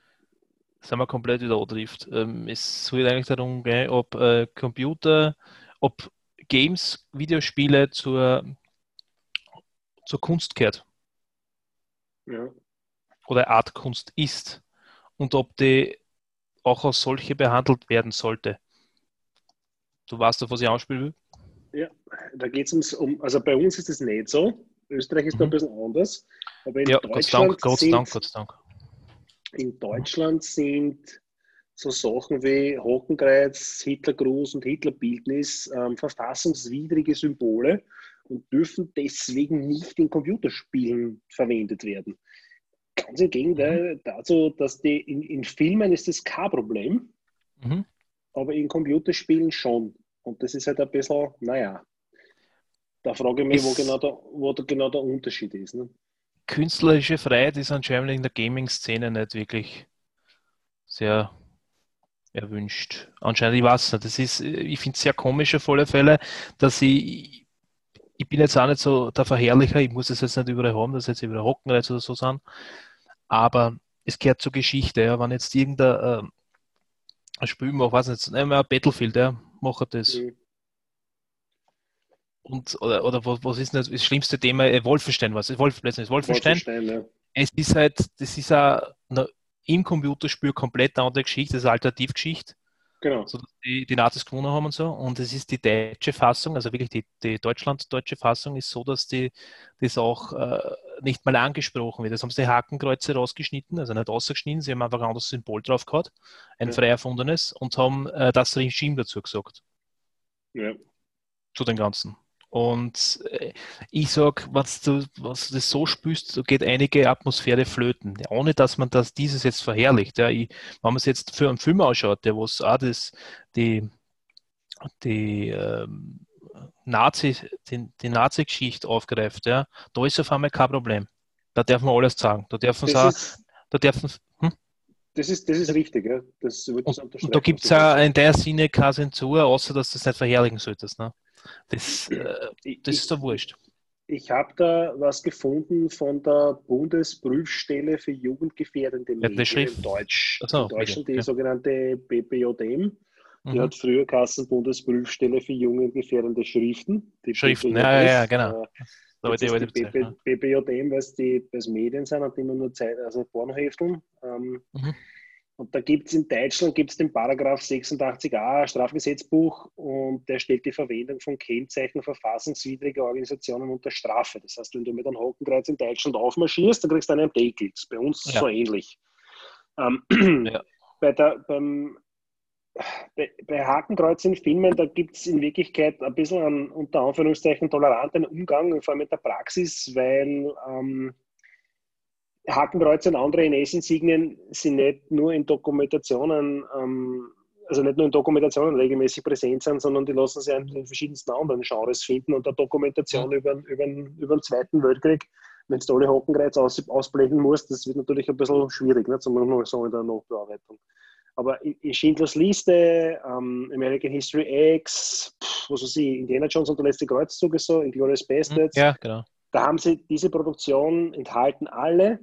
sind wir komplett wieder antrifft. Ähm, es soll eigentlich darum gehen, ob äh, Computer, ob Games, Videospiele zur, zur Kunst gehört. ja. oder Artkunst ist und ob die auch als solche behandelt werden sollte. Du weißt doch, was ich anspielen will? Ja, da geht es um, also bei uns ist es nicht so. Österreich ist mhm. da ein bisschen anders. Aber in ja, Deutschland Gott sei Dank, Gott sei Dank. In Deutschland sind so Sachen wie Hakenkreuz, Hitlergruß und Hitlerbildnis ähm, verfassungswidrige Symbole und dürfen deswegen nicht in Computerspielen verwendet werden. Ganz im Gegenteil mhm. dazu, dass die in, in, Filmen ist das kein Problem, mhm. aber in Computerspielen schon. Und das ist halt ein bisschen, naja, da frage ich mich, wo genau, der, wo genau der Unterschied ist. Ne? Künstlerische Freiheit ist anscheinend in der Gaming-Szene nicht wirklich sehr erwünscht. Anscheinend, ich weiß nicht, das ist, ich finde es sehr komisch auf alle Fälle, dass ich, ich bin jetzt auch nicht so der Verherrlicher, ich muss es jetzt nicht überall haben, dass jetzt überall Hockenreiz oder so sind, aber es gehört zur Geschichte, ja, wenn jetzt irgendein äh, Spiel macht, weiß nicht, nehmen wir Battlefield, ja, macht das. Mhm. Und, oder, oder was, ist denn das, schlimmste Thema? Äh, Wolfenstein, was ist Wolfenstein? Wolfenstein, Wolfenstein ja. Es ist halt, das ist auch im Computerspiel komplett andere Geschichte, das ist eine Alternativgeschichte. Genau. So, die, die Nazis gewonnen haben und so. Und es ist die deutsche Fassung, also wirklich die, die Deutschland-deutsche Fassung ist so, dass die das auch äh, nicht mal angesprochen wird. Das haben sie die Hakenkreuze rausgeschnitten, also nicht ausgeschnitten, sie haben einfach ein anderes Symbol drauf gehabt, ein ja. frei erfundenes, und haben äh, das Regime dazu gesagt. Ja. Zu den Ganzen. Und äh, ich sage, was du, was du das so spürst, so geht einige Atmosphäre flöten. Ohne dass man das, dieses jetzt verherrlicht. Ja, ich, wenn man es jetzt für einen Film ausschaut, der was auch das, die, die ähm, Nazi, die, die Nazi-Geschichte aufgreift, ja, da ist auf einmal kein Problem. Da darf man alles sagen. Da darf man sagen, da darf man, hm? Das ist, das ist richtig, ja. Das und, und da gibt es ja in der Sinne keine Zensur, außer dass du das nicht verherrlichen solltest. Ne? Das, äh, das ich, ist doch wurscht. Ich habe da was gefunden von der Bundesprüfstelle für jugendgefährdende Medien in, Deutsch, so, in Deutschland, die ja. sogenannte BPJM. Die mhm. hat früher Kassen Bundesprüfstelle für jugendgefährdende Schriften. Die Schriften, ja, ja, genau. Äh, die, die BP, BPJM, weil es die als Medien sind und immer nur Zeit, also Pornohefteln. Ähm, mhm. Und da gibt es in Deutschland gibt's den Paragraph 86a Strafgesetzbuch und der stellt die Verwendung von Kennzeichen verfassungswidriger Organisationen unter Strafe. Das heißt, wenn du mit einem Hakenkreuz in Deutschland aufmarschierst, dann kriegst du einen Deckel. Das ist bei uns ja. so ähnlich. Ähm, ja. bei, der, beim, bei, bei Hakenkreuz in Filmen, da gibt es in Wirklichkeit ein bisschen einen unter Anführungszeichen toleranten Umgang, vor allem mit der Praxis, weil ähm, Hakenkreuze und andere NS-Insignien sind nicht nur in Dokumentationen, ähm, also nicht nur in Dokumentationen regelmäßig präsent sind, sondern die lassen sich in den verschiedensten anderen Genres finden und der Dokumentation ja. über, über, über den Zweiten Weltkrieg, wenn du alle Hakenkreuz aus, ausblenden musst, das wird natürlich ein bisschen schwierig, ne, zumindest so in der Nachbearbeitung. Aber in Schindlers Liste, ähm, American History X, pff, was weiß ich, Indiana Jones und der letzte Kreuzzug ist so, Inglourious Bastards. Ja, genau. Da haben sie diese Produktion enthalten alle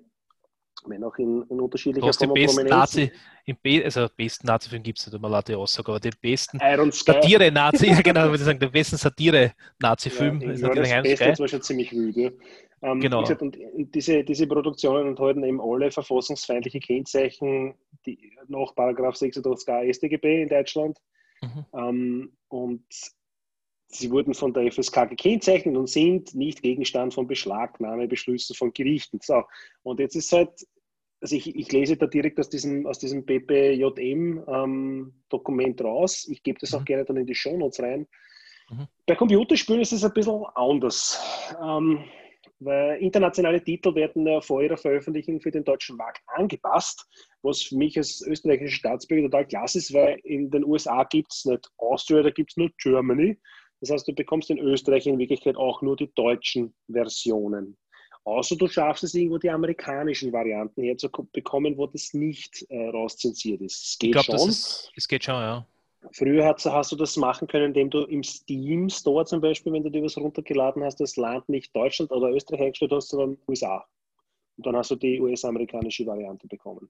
wenn auch in, in unterschiedlicher Form den besten Nazi, im Be also besten Nazi-Film gibt es nicht, immer laute Aussage, aber den besten Satire-Nazi, ja genau, würde ich sagen, den besten Satire-Nazi-Film ja, ist das Beste, war schon ziemlich wüde. Ähm, genau. Gesagt, und diese, diese Produktionen enthalten eben alle verfassungsfeindliche Kennzeichen, die nach Paragraph 86a StGB in Deutschland. Mhm. Ähm, und Sie wurden von der FSK gekennzeichnet und sind nicht Gegenstand von Beschlagnahmebeschlüssen von Gerichten. So, und jetzt ist halt, also ich, ich lese da direkt aus diesem, aus diesem BPJM-Dokument ähm, raus. Ich gebe das auch mhm. gerne dann in die Shownotes rein. Mhm. Bei Computerspielen ist es ein bisschen anders. Ähm, weil internationale Titel werden ja vor ihrer Veröffentlichung für den deutschen Markt angepasst, was für mich als österreichischer Staatsbürger total klasse ist, weil in den USA gibt es nicht Austria, da gibt es nur Germany. Das heißt, du bekommst in Österreich in Wirklichkeit auch nur die deutschen Versionen. Außer du schaffst es irgendwo die amerikanischen Varianten herzubekommen, wo das nicht äh, rauszensiert ist. Es geht ich glaube, das, das geht schon, ja. Früher hast, hast, du das machen können, indem du im Steam Store zum Beispiel, wenn du dir was runtergeladen hast, das Land nicht Deutschland oder Österreich eingestellt hast, sondern USA. Und dann hast du die US-amerikanische Variante bekommen.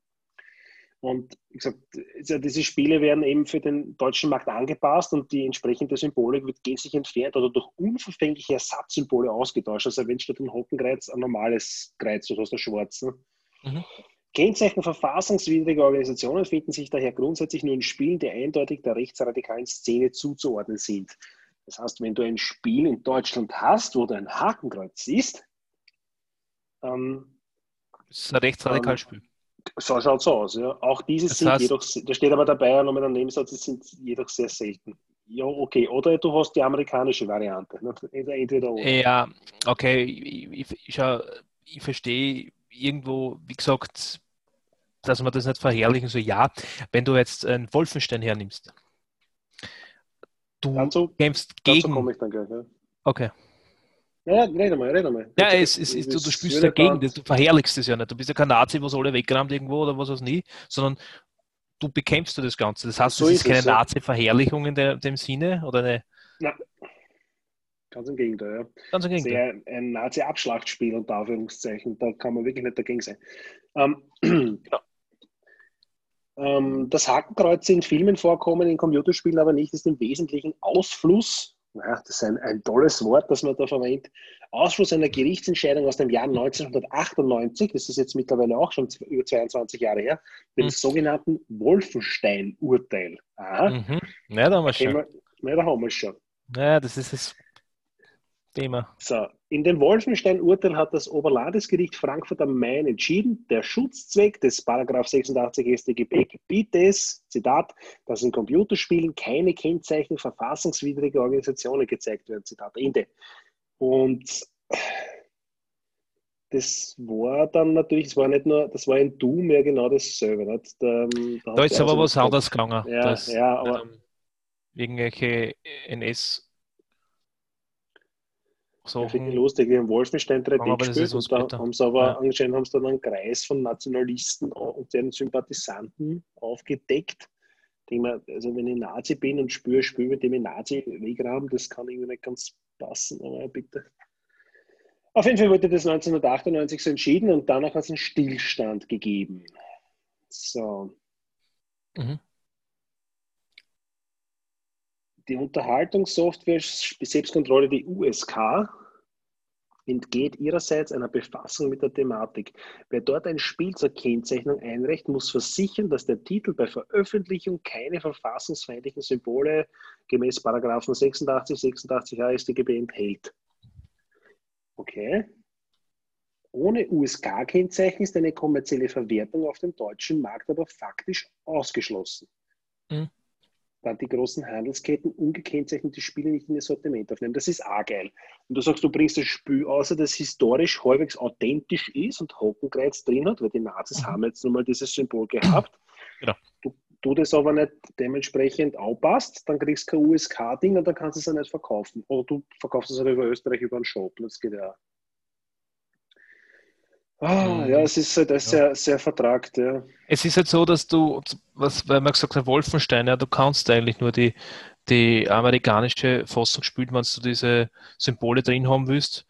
Und wie gesagt, diese Spiele werden eben für den deutschen Markt angepasst und die entsprechende Symbolik wird gänzlich entfernt oder durch unverfängliche Ersatzsymbole ausgetauscht. Also wenn statt ein Hockenkreuz ein normales Kreuz, du hast ein schwarzen. Mhm. Kennzeichen verfassungswidriger Organisationen finden sich daher grundsätzlich nur in Spielen, die eindeutig der rechtsradikalen Szene zuzuordnen sind. Das heißt, wenn du ein Spiel in Deutschland hast, wo du ein Hakenkreuz siehst, ähm, das ist ein rechtsradikales Spiel. So schaut es aus, ja. Auch diese das sind heißt, jedoch, da steht aber dabei nochmal der Nebensatz, die sind jedoch sehr selten. Ja, okay. Oder du hast die amerikanische Variante. Ne? Entweder oder. Ja, okay. Ich, ich, ich, ich verstehe irgendwo, wie gesagt, dass man das nicht verherrlichen soll. Ja, wenn du jetzt einen Wolfenstein hernimmst, du dazu, kämpfst gegen. Dazu komme ich dann gleich, ja. Okay. Ja, rede mal, rede mal. Ja, es, es, es, du, du spielst dagegen, du verherrlichst es ja nicht. Du bist ja kein Nazi, was alle wegrammt irgendwo oder was auch nie, sondern du bekämpfst du das Ganze. Das heißt, so es ist, ist keine ja. Nazi-Verherrlichung in der, dem Sinne oder eine. Nein. Ganz im Gegenteil, ja. Ganz im Gegenteil. Sehr ein Nazi-Abschlachtspiel unter Anführungszeichen. Da kann man wirklich nicht dagegen sein. Ähm, genau. ähm, das Hakenkreuz in Filmen vorkommen, in Computerspielen aber nicht, ist im Wesentlichen Ausfluss ja, das ist ein, ein tolles Wort, das man da verwendet, Ausschluss einer Gerichtsentscheidung aus dem Jahr 1998, das ist jetzt mittlerweile auch schon über 22 Jahre her, dem mhm. sogenannten Wolfenstein-Urteil. Mhm. Ja, da haben wir schon. ja, da haben wir schon. Ja, das ist das Thema. So, in dem Wolfenstein-Urteil hat das Oberlandesgericht Frankfurt am Main entschieden, der Schutzzweck des 86 StGB gebietet es, Zitat, dass in Computerspielen keine Kennzeichen verfassungswidriger Organisationen gezeigt werden, Zitat Ende. Und das war dann natürlich, es war nicht nur, das war in Doom ja genau dasselbe. Nicht? Da, da, da ist aber also was anderes gegangen. Ja, das, ja aber ähm, irgendwelche NS- so, ja, lustig, wir haben Wolfenstein 3D gespielt und da haben sie aber ja. anscheinend haben sie dann einen Kreis von Nationalisten und deren Sympathisanten aufgedeckt. Ich mir, also wenn ich Nazi bin und spüre, spüre mit dem ich Nazi wegrahmen, das kann irgendwie nicht ganz passen, aber bitte. Auf jeden Fall wurde das 1998 so entschieden und danach hat es einen Stillstand gegeben. So. Mhm. Die Unterhaltungssoftware Selbstkontrolle, die USK, entgeht ihrerseits einer Befassung mit der Thematik. Wer dort ein Spiel zur Kennzeichnung einreicht, muss versichern, dass der Titel bei Veröffentlichung keine verfassungsfeindlichen Symbole gemäß Paragraphen 86, 86a StGB enthält. Okay. Ohne USK-Kennzeichen ist eine kommerzielle Verwertung auf dem deutschen Markt aber faktisch ausgeschlossen. Mhm dann die großen Handelsketten ungekennzeichnete Spiele nicht in ihr Sortiment aufnehmen. Das ist auch geil. Und du sagst, du bringst das Spiel außer das historisch halbwegs authentisch ist und Hakenkreuz drin hat, weil die Nazis mhm. haben jetzt nun mal dieses Symbol gehabt. Genau. Du, du das aber nicht dementsprechend aufpasst, dann kriegst du kein USK-Ding und dann kannst du es ja nicht verkaufen. Oder du verkaufst es aber über Österreich über einen Shop. Das geht ja auch. Ah, ja, es ist halt ja. sehr, sehr vertragt, ja. Es ist halt so, dass du, was, weil man gesagt hat, Wolfenstein, ja, du kannst eigentlich nur die, die amerikanische Fassung spielen, wenn du diese Symbole drin haben willst,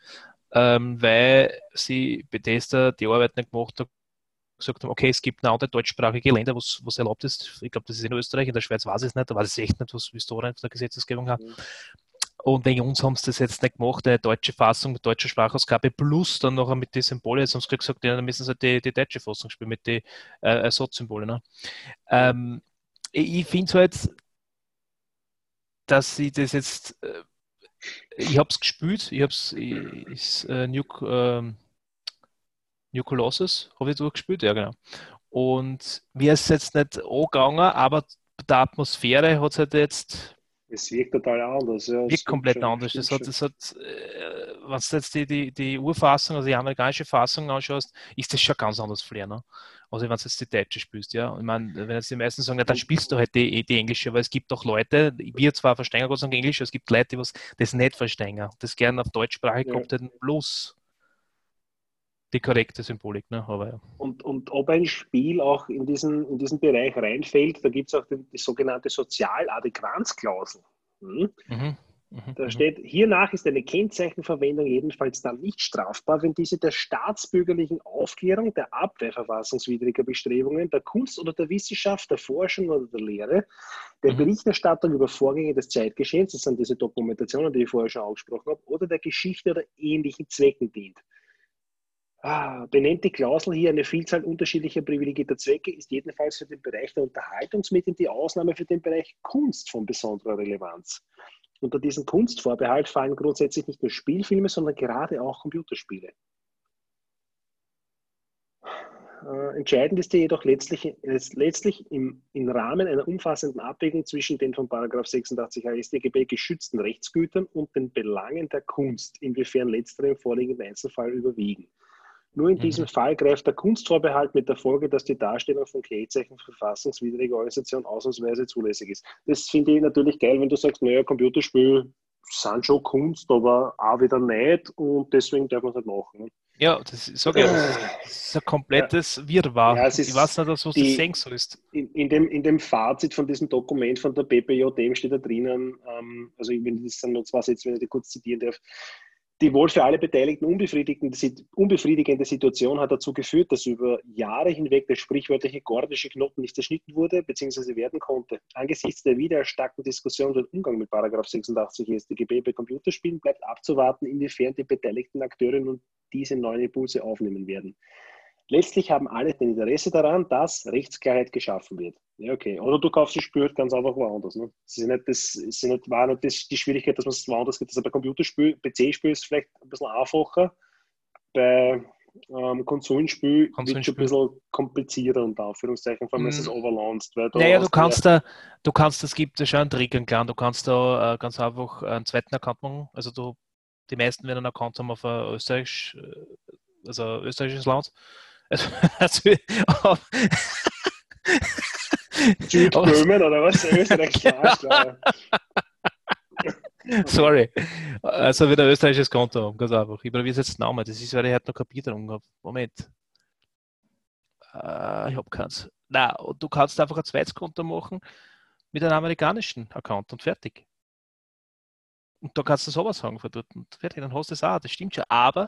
ähm, weil sie Bethesda die Arbeit nicht gemacht hat, gesagt haben, okay, es gibt eine andere deutschsprachige Länder, was, was erlaubt ist. Ich glaube, das ist in Österreich, in der Schweiz weiß ich es nicht, da weiß ich echt nicht, was, wie es da von der Gesetzesgebung hat. Mhm. Und wegen uns haben sie das jetzt nicht gemacht, eine deutsche Fassung mit deutscher Sprachausgabe plus dann noch mit den Symbolen. Jetzt haben sie gesagt, ja, dann müssen sie die, die deutsche Fassung spielen mit den äh, Ersatzsymbolen. Ne? Ähm, ich, finde es halt, dass sie das jetzt, äh, ich habe es gespielt, ich habe es, äh, New, äh, New Colossus habe ich durchgespielt, ja genau. Und mir ist jetzt nicht angegangen, aber der Atmosphäre hat es halt jetzt es wirkt total anders. Ja. Wirkt komplett schon, anders. Das hat, das hat, äh, wenn du jetzt die, die, die Urfassung, also die amerikanische Fassung anschaust, ist das schon ganz anders Flair. Ne? Also wenn du jetzt die deutsche spielst, ja. Ich meine, wenn jetzt die meisten sagen, ja, dann spielst du halt die, die englische, weil es gibt auch Leute, wir zwar verstehen Gott Dank Englisch, aber es gibt Leute, die das nicht verstehen, das gerne auf Deutschsprache ja. kommt, halt bloß die korrekte Symbolik. Ne? Aber, ja. und, und ob ein Spiel auch in diesen, in diesen Bereich reinfällt, da gibt es auch die, die, sogenannte Sozialadäquanzklausel. Hm? Mhm. Mhm, da mhm. steht, hiernach ist eine Kennzeichenverwendung jedenfalls dann nicht strafbar, wenn diese der staatsbürgerlichen Aufklärung, der Abwehr verfassungswidriger Bestrebungen, der Kunst oder der Wissenschaft, der Forschung oder der Lehre, der mhm. Berichterstattung über Vorgänge des Zeitgeschehens, das sind diese Dokumentationen, die ich vorher schon angesprochen habe, oder der Geschichte oder ähnlichen Zwecken dient. Ah, benennt die Klausel hier eine Vielzahl unterschiedlicher privilegierter Zwecke, ist jedenfalls für den Bereich der Unterhaltungsmedien die Ausnahme für den Bereich Kunst von besonderer Relevanz. Unter diesen Kunstvorbehalt fallen grundsätzlich nicht nur Spielfilme, sondern gerade auch Computerspiele. Äh, entscheidend ist hier jedoch letztlich, letztlich im, im, Rahmen einer umfassenden Abwägung zwischen den von 86 HStGB geschützten Rechtsgütern und den Belangen der Kunst, inwiefern letztere im vorliegenden Einzelfall überwiegen. Nur in mhm. diesem Fall greift der Kunstvorbehalt mit der Folge, dass die Darstellung von Kennzeichen verfassungswidriger Organisation ausnahmsweise zulässig ist. Das finde ich natürlich geil, wenn du sagst, naja, Computerspiel sind schon Kunst, aber auch wieder nicht und deswegen darf man es nicht machen. Ne? Ja, das ist, sag ich, das ist ein komplettes ja. Wirrwarr. Ja, ich weiß nicht, was die, du sehen sollst. In, in, dem, in dem Fazit von diesem Dokument von der BPJM steht da drinnen, ähm, also wenn ich das dann noch zwei Sätze, wenn ich die kurz zitieren darf, die wohl für alle Beteiligten unbefriedigende Situation hat dazu geführt, dass über Jahre hinweg der sprichwörtliche gordische Knoten nicht zerschnitten wurde bzw. werden konnte. Angesichts der wieder erstarkten Diskussion über den Umgang mit 86 StGB bei Computerspielen bleibt abzuwarten, inwiefern die beteiligten Akteurinnen und diese neuen Impulse aufnehmen werden. Letztlich haben alle ein Interesse daran, dass Rechtsklarheit geschaffen wird. Ja, okay. Oder du kaufst das Spiel ganz einfach woanders. Ne? Es ist nicht, das, ist nicht, war nicht das, die Schwierigkeit, dass man es woanders gibt. Also bei Computerspiel, PC-Spiel ist vielleicht ein bisschen einfacher. Bei ähm, Konsolenspiel wird es ein bisschen komplizierter, unter Anführungszeichen, vor allem, wenn es overlauncht. Naja, du kannst da, du kannst, es gibt ja schon einen Trick, einen kleinen, du kannst da äh, ganz einfach einen zweiten Account machen. Also du, die meisten werden einen Account haben auf Österreich, äh, also österreichisches Land also, Südböhmen oder was? Österreich, klar, Sorry. Also wieder ein österreichisches Konto haben, ganz einfach. Ich probiere jetzt den Namen. Das ist, weil ich heute noch Kapitel habe. Moment. Äh, ich habe keins. Na, du kannst einfach ein zweites Konto machen mit einem amerikanischen Account und fertig. Und da kannst du sowas sagen von dort und fertig, dann hast du es auch. Das stimmt schon. Aber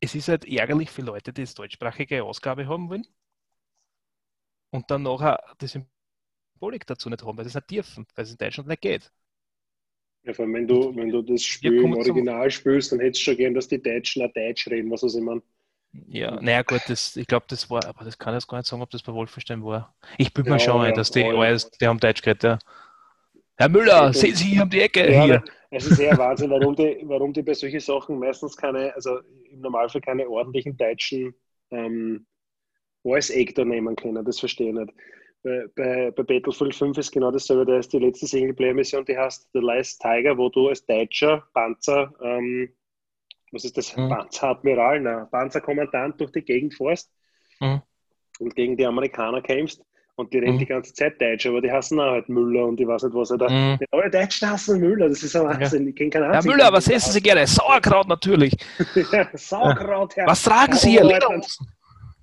es ist halt ärgerlich für Leute, die das deutschsprachige Ausgabe haben wollen und dann nachher die Symbolik dazu nicht haben, weil sie es nicht dürfen, weil es in Deutschland nicht geht. Ja, vor allem, wenn du, wenn du das Spiel im Original spielst, dann hättest du schon gern, dass die Deutschen auch Deutsch reden, was ich meine. Ja, naja gut, das, ich glaube, das war, aber das kann ich jetzt gar nicht sagen, ob das bei Wolfenstein war. Ich bin ja, mir schon ja, ein, dass die, ja, die haben Deutsch geredet, ja. Herr Müller, sehen Sie hier um die Ecke ja, hier. Es ist eher Wahnsinn, warum die, warum die bei solchen Sachen meistens keine, also im Normalfall keine ordentlichen deutschen ähm, Voice Actor nehmen können. Das verstehe ich nicht. Bei, bei, bei, Battlefield 5 ist genau dasselbe. Da ist die letzte Singleplayer-Mission, die heißt The Last Tiger, wo du als Deutscher Panzer, ähm, was ist das? Mhm. Panzeradmiral, na, Panzerkommandant durch die Gegend fährst mhm. und gegen die Amerikaner kämpfst. Und die reden mhm. die ganze Zeit Deutsch, aber die hassen auch halt Müller und ich weiß nicht, was er da. Mhm. Alle Deutschen hassen Müller, das ist ein Wahnsinn. Ja. Ich kenne keinen Herr Müller, was essen Sie gerne? Sauerkraut natürlich. ja, Sauerkraut, Herr. Was tragen Sie hier? Lederhosen.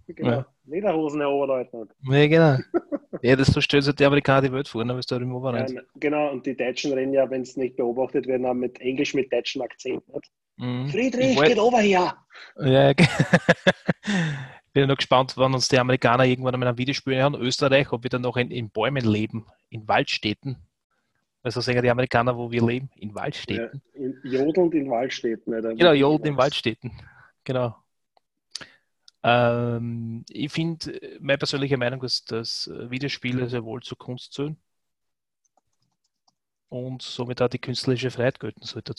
Genau. Ja. Lederhosen, Herr Oberleutnant. Ja, genau. ja, das so stellen sich die Amerikaner die Welt vor, ne, bist du im Oberland. Ja, genau, und die Deutschen reden ja, wenn es nicht beobachtet werden, auch mit Englisch mit deutschem Akzent. Mhm. Friedrich, geht over hier. Ja, bin noch gespannt, wann uns die Amerikaner irgendwann einmal ein Videospiel haben. Österreich, ob wir dann noch in, in Bäumen leben, in Waldstädten. Also sagen die Amerikaner, wo wir leben, in Waldstädten. Ja, in, jodelnd in Waldstädten. Oder? Genau, jodelnd in Waldstädten. Genau. Ähm, ich finde, meine persönliche Meinung ist, dass Videospiele sehr wohl zur Kunst zählen und somit auch die künstlerische Freiheit gelten sollte.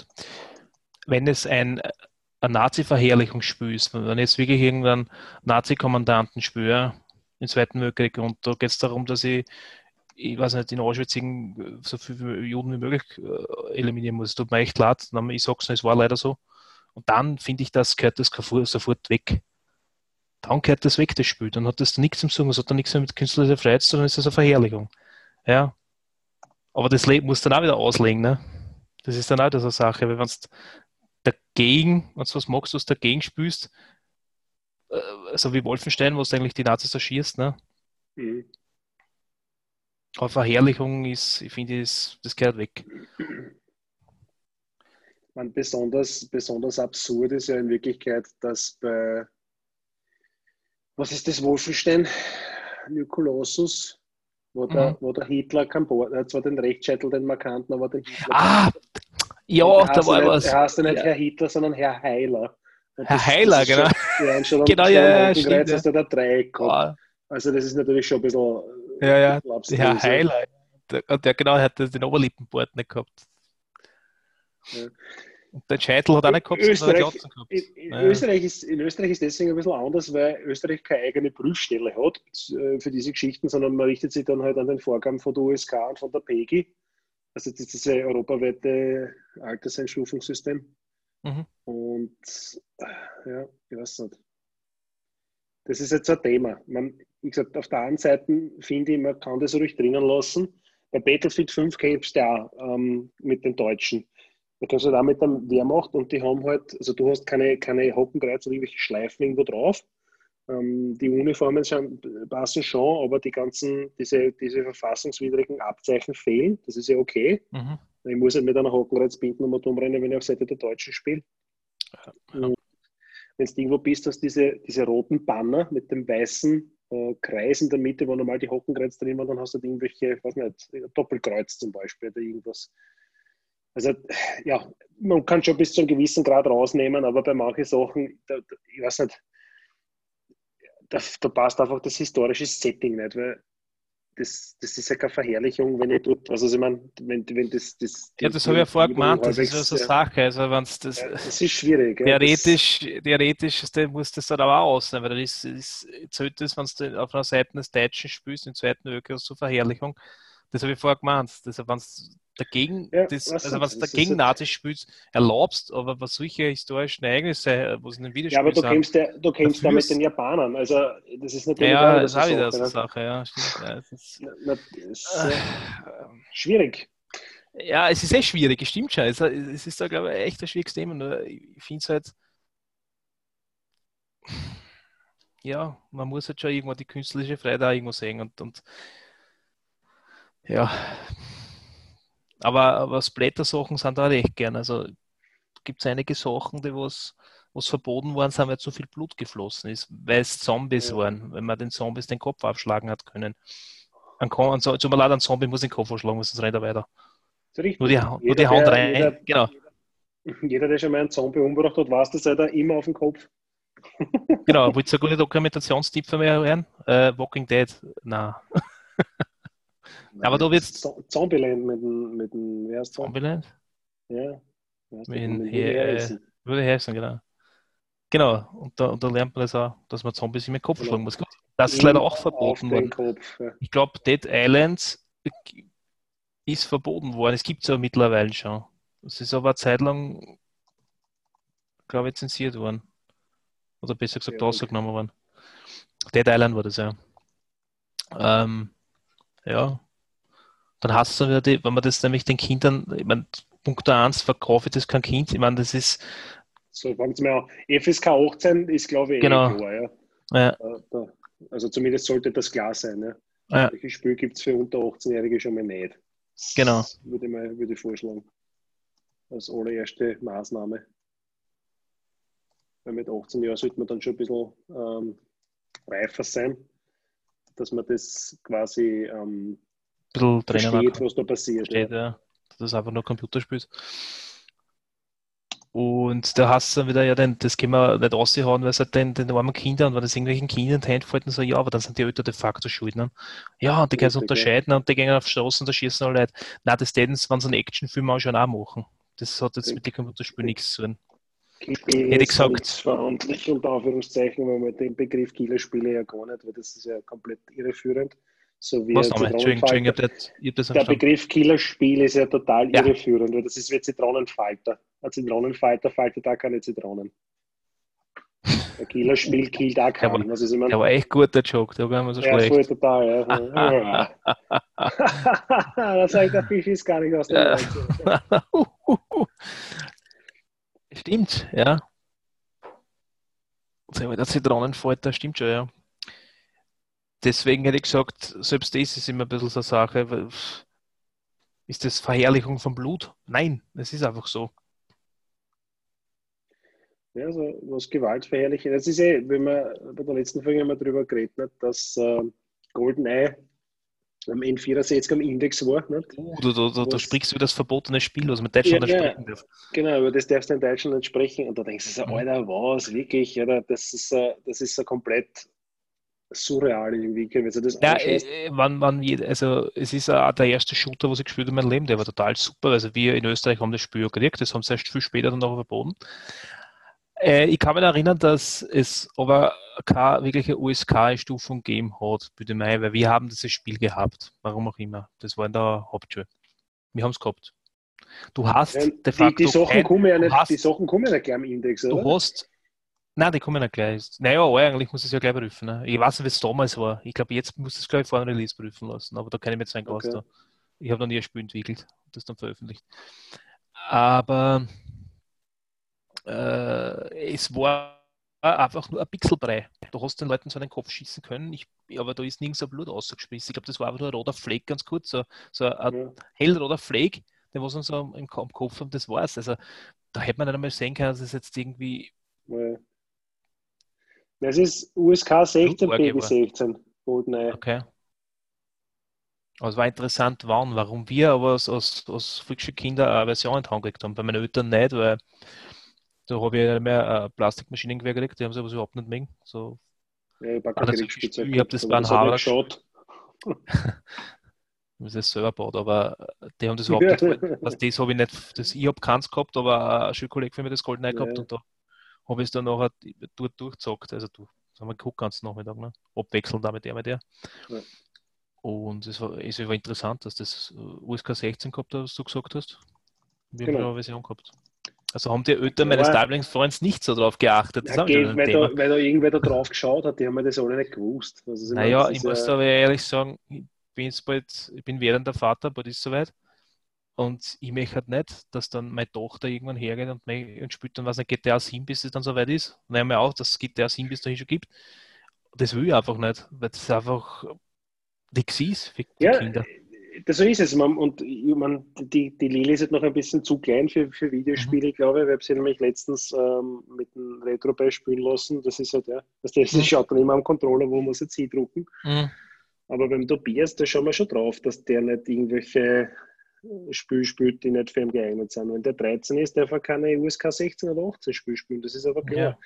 Wenn es ein ein Nazi-Verherrlichungsspiel ist. Wenn jetzt wirklich irgendeinen Nazi-Kommandanten spüre im Zweiten Weltkrieg und da geht es darum, dass ich, ich weiß nicht, in Auschwitz so viele Juden wie möglich äh, eliminieren muss. Es tut mir echt leid, ich sage es, es war leider so. Und dann finde ich, das gehört das sofort weg. Dann gehört das weg, das Spiel. Dann hat das nichts zum Sagen, das hat dann nichts mehr mit künstlerischer Freiheit, sondern ist das eine Verherrlichung. Ja. Aber das muss dann auch wieder auslegen, ne? Das ist dann auch so eine Sache, weil wenn dagegen, wenn du was magst, was dagegen spielst, äh, also wie Wolfenstein, wo du eigentlich die Nazis erschießt, ne? Mhm. Aber Verherrlichung ist, ich finde, das, das gehört weg. man besonders, besonders absurd ist ja in Wirklichkeit, dass bei, was ist das, Wolfenstein? New Colossus, wo, mhm. der, wo der Hitler kein Bord, er hat zwar den Rechtsscheitel, den markanten, aber den Hitler. Ah, ja, da war nicht, was. Er heißt ja nicht ja. Herr Hitler, sondern Herr Heiler. Und Herr das, Heiler, das genau. Schon, ja, und schon genau, ja, ja, stimmt, hast du da drei gehabt. Also das ist natürlich schon ein bisschen. Ja, ja, Herr Heiler. Der, der genau hat den Oberlippenbart nicht gehabt. Ja. Und den Scheitel hat er nicht gehabt, Österreich, gehabt. In, in, ja. Österreich ist, in Österreich ist deswegen ein bisschen anders, weil Österreich keine eigene Prüfstelle hat äh, für diese Geschichten, sondern man richtet sich dann halt an den Vorgaben von der USK und von der PEGI. Also das ist das europaweite Alterseinstufungssystem. Mhm. Und ja, ich weiß nicht. Das ist jetzt ein Thema. Man, wie gesagt, auf der einen Seite finde ich, man kann das ruhig drinnen lassen. Bei Battlefield 5 kämpfst du ja ähm, mit den Deutschen. Da kannst du da mit der Wehrmacht und die haben halt, also du hast keine, keine Hockenkreuze oder irgendwelche Schleifen irgendwo drauf. Ähm, die Uniformen schon, passen schon, aber die ganzen, diese, diese verfassungswidrigen Abzeichen fehlen. Das ist ja okay. Mhm. Ich muss halt mit einer Hockenkreuz binden und umrennen, wenn ich auf Seite der Deutschen spiele. Ja. Wenn du irgendwo bist, hast diese, diese roten Banner mit dem weißen äh, Kreis in der Mitte, wo normal die Hockenkreuz drin waren, dann hast du halt irgendwelche, weiß nicht, Doppelkreuz zum Beispiel oder irgendwas. Also ja, man kann schon bis zu einem gewissen Grad rausnehmen, aber bei manchen Sachen, ich weiß nicht, da, da, passt einfach das historische Setting nicht, weil das, das ist ja keine Verherrlichung, wenn ich dort, also ich meine, wenn, wenn das, das Ja, das habe ich ja vorher gemeint, das ist ja so eine Sache, also wenn das, ja, das ist schwierig. Theoretisch, ja, das, theoretisch muss das dann aber auch ausnehmen, weil das ist, zählt das, wenn du auf einer Seite des Deutschen spielst, im zweiten Öko so Verherrlichung, das habe ich vorher gemeint, das, wenn dagegen, ja, das, also was dagegen Nazis spielt, erlaubst, aber was solche historischen Ereignisse, äh, was in den Videospielen Ja, aber du kämpfst, ja, du kämpfst da mit den Japanern, also das ist natürlich ja, das ist auch wieder so eine Sache, ja, Ja, das ist, na, ist äh, schwierig. Ja, es ist echt schwierig, es stimmt schon. Es, es ist da, glaube ich, echt ein schwieriges Thema. Nur ich finde es halt, ja, man muss halt schon irgendwo die künstlerische Freiheit auch irgendwo sehen und, und ja, aber, aber Splatter-Sachen sind da recht gern. Also gibt es einige Sachen, die was, was verboten waren, sind, weil zu viel Blut geflossen ist, weil es Zombies ja. waren, wenn man den Zombies den Kopf abschlagen hat können. Ein, ein, tut mir leid, ein Zombie muss den Kopf abschlagen, sonst rennt er weiter. Nur die, jeder, nur die Hand der, rein. Jeder, genau. Jeder, der schon mal einen Zombie umgebracht hat, weiß, dass er da immer auf dem Kopf. genau, wollt ihr eine gute Dokumentationstipp von mir hören? Äh, Walking Dead? Nein. Aber du wirst. Zombieland mit dem, mit dem wer ist Zombieland? Ja. Mit dem Woody Harrison, genau. Genau, und da, und da, lernt man das auch, dass man Zombies in den Kopf schlagen muss. Das ist leider auch verboten worden. Kopf, ja. Ich glaube, Dead Island ist verboten worden. Es gibt es aber mittlerweile schon. Es ist aber eine Zeit lang, glaube ich, zensiert worden. Oder besser gesagt, ja, rausgenommen worden. Dead Island war das ja. Ähm, ja, dann hast du wieder die, wenn man das nämlich den Kindern, ich meine, Punkt 1, verkaufe ich das kein Kind, ich meine, das ist. So, fangen Sie mal an. FSK 18 ist, glaube ich, eh genau. klar, ja. ja. Also zumindest sollte das klar sein. Ja. Ja. Welches Spiel gibt es für unter 18-Jährige schon mal nicht? Das genau. Würde ich, mal, würde ich vorschlagen. Als allererste Maßnahme. Weil mit 18 Jahren sollte man dann schon ein bisschen ähm, reifer sein, dass man das quasi ähm, bisschen Versteht, was da passiert. Versteht, ja. ja. Das ist einfach nur Computerspiel. Und da hast du dann wieder, ja, den, das können wir nicht raushauen, weil es halt den, den armen Kindern, wenn das irgendwelchen Kindern in die Hand fällt, so, ja, aber dann sind die Eltern de facto schuld. Ne? Ja, und die können es unterscheiden und die gehen auf die Straße und da schießen alle Leute. Nein, das täten sie, wenn sie einen Actionfilm auch schon auch machen. Das hat jetzt mit dem Computerspiel nichts zu tun. Hätte ich gesagt. verantwortlich unter Anführungszeichen, weil man den Begriff Killerspiele ja gar nicht, weil das ist ja komplett irreführend. So wie Was nochmal? Entschuldigung, ich habe das, hab das Der Begriff Killerspiel ist ja total ja. irreführend, weil das ist wie Zitronenfalter. Ein Zitronenfalter faltet da keine Zitronen. Der Killerspiel killt auch keinen. Der war, also, der war echt gut, der Joke, der war immer so ja, schlecht. Ja, total, ja. da sagt der Fisch ist gar nicht aus dem ja. Stimmt, ja. Der Zitronenfalter stimmt schon, ja deswegen hätte ich gesagt, selbst das ist immer ein bisschen so eine Sache. Ist das Verherrlichung von Blut? Nein, es ist einfach so. Ja, so was Gewaltverherrlichen. Das ist eh, wenn man bei der letzten Folge immer darüber geredet hat, dass äh, GoldenEye am N64 am Index war. Nicht? Uh, du, du, du, du sprichst über das verbotene Spiel, was man Deutschland ja, sprechen darf. Genau, über das darfst du in Deutschland nicht sprechen. Und da denkst du so, Mhm. Alter, was, wirklich? Oder? Das, ist, äh, das ist so komplett surreal irgendwie, du das Ja, äh, wann, wann, jed- also es ist auch der erste Shooter, was ich gespielt habe in meinem Leben, der war total super. Also wir in Österreich haben das Spiel gekriegt, das haben sie erst viel später dann auch verboten. Äh, ich kann mich erinnern, dass es aber keine wirkliche USK-Stufung gegeben hat, bitte mal, weil wir haben dieses Spiel gehabt, warum auch immer. Das war in der Hauptschule. Wir haben es gehabt. Du hast Ja, de die, facto die, Sachen kein- kommen ja du nicht, hast- die Sachen kommen ja nicht gleich am Index, Du oder? hast. Nein, die kommen nicht gleich. Naja, eigentlich muss ich es ja gleich prüfen. Ne? Ich weiß nicht, wie es damals war. Ich glaube, jetzt muss es gleich vor einem Release prüfen lassen, aber da kann ich mir jetzt nicht Okay. Da. Ich habe noch nie ein Spiel entwickelt und das dann veröffentlicht. Aber äh, es war einfach nur ein Pixelbrei. Du hast den Leuten so den Kopf schießen können, ich, aber da ist nirgends ein Blut rausgespritzt. Ich glaube, das war einfach nur ein roter Fleck, ganz kurz, so, so ein Ja. hellroter Fleck, der was uns so im, im Kopf haben, das war's. Also da hätte man nicht einmal sehen können, dass es jetzt irgendwie Ja. Es ist USK 16, Blutmarke PG war. 16. GoldenEye. Okay. Aber es war interessant, wann, warum wir aber als, als, als frischsche Kinder eine Version in die Hand gekriegt haben. Bei meinen Eltern nicht, weil da habe ich mehr äh, Plastikmaschinengewehr gekriegt, die haben sie aber überhaupt nicht mögen. So, Ja, ich das- Kriegsspielzeug ich hab das gehabt, bei einem geschaut. das ist selber gebaut, aber äh, die haben das überhaupt nicht. Was das habe ich nicht, das, ich habe keins gehabt, aber ein Schulkollege von mir hat das gehabt Ja. und da habe ich es dann nachher dort durchgezockt. Also du, das haben wir geguckt ganzen Nachmittag, ne? Abwechselnd da mit der mit der. Ja. Und es war, es war interessant, dass das äh, USK 16 gehabt hat, was du gesagt hast. Wir Genau. haben eine Version gehabt. Also haben die Eltern meines Ja. Darblingsfreunds nicht so drauf geachtet. Das Ja, geht, weil, da, weil da irgendwer da drauf geschaut hat, die haben mir das alle nicht gewusst. Also, ich meine, Naja, das ich muss aber ehrlich sagen, ich bin jetzt bald, ich bin werdender Vater, bald ist soweit. Und ich möchte halt nicht, dass dann meine Tochter irgendwann hergeht und, und spielt dann was nicht GTA 7, bis es dann soweit ist. Und dann auch, dass es GTA 7 bis dahin schon gibt. Das will ich einfach nicht, weil das einfach nichts ist für die Ja, Kinder. Das so ist es. Man, und mein, die, die Lili ist halt noch ein bisschen zu klein für, für Videospiele, glaube ich. Ich habe sie nämlich letztens ähm, mit einem Retro-Ball spielen lassen. Das ist halt, ja, das, das Mhm. schaut dann immer am Controller, wo man es jetzt hindrucken. Mhm. Aber beim Tobias, da schauen wir schon drauf, dass der nicht irgendwelche Spielt, die nicht für ihn geeignet sind. Wenn der 13 ist, darf er keine USK 16 oder 18 Spiele spielen. Das ist aber klar. Ja.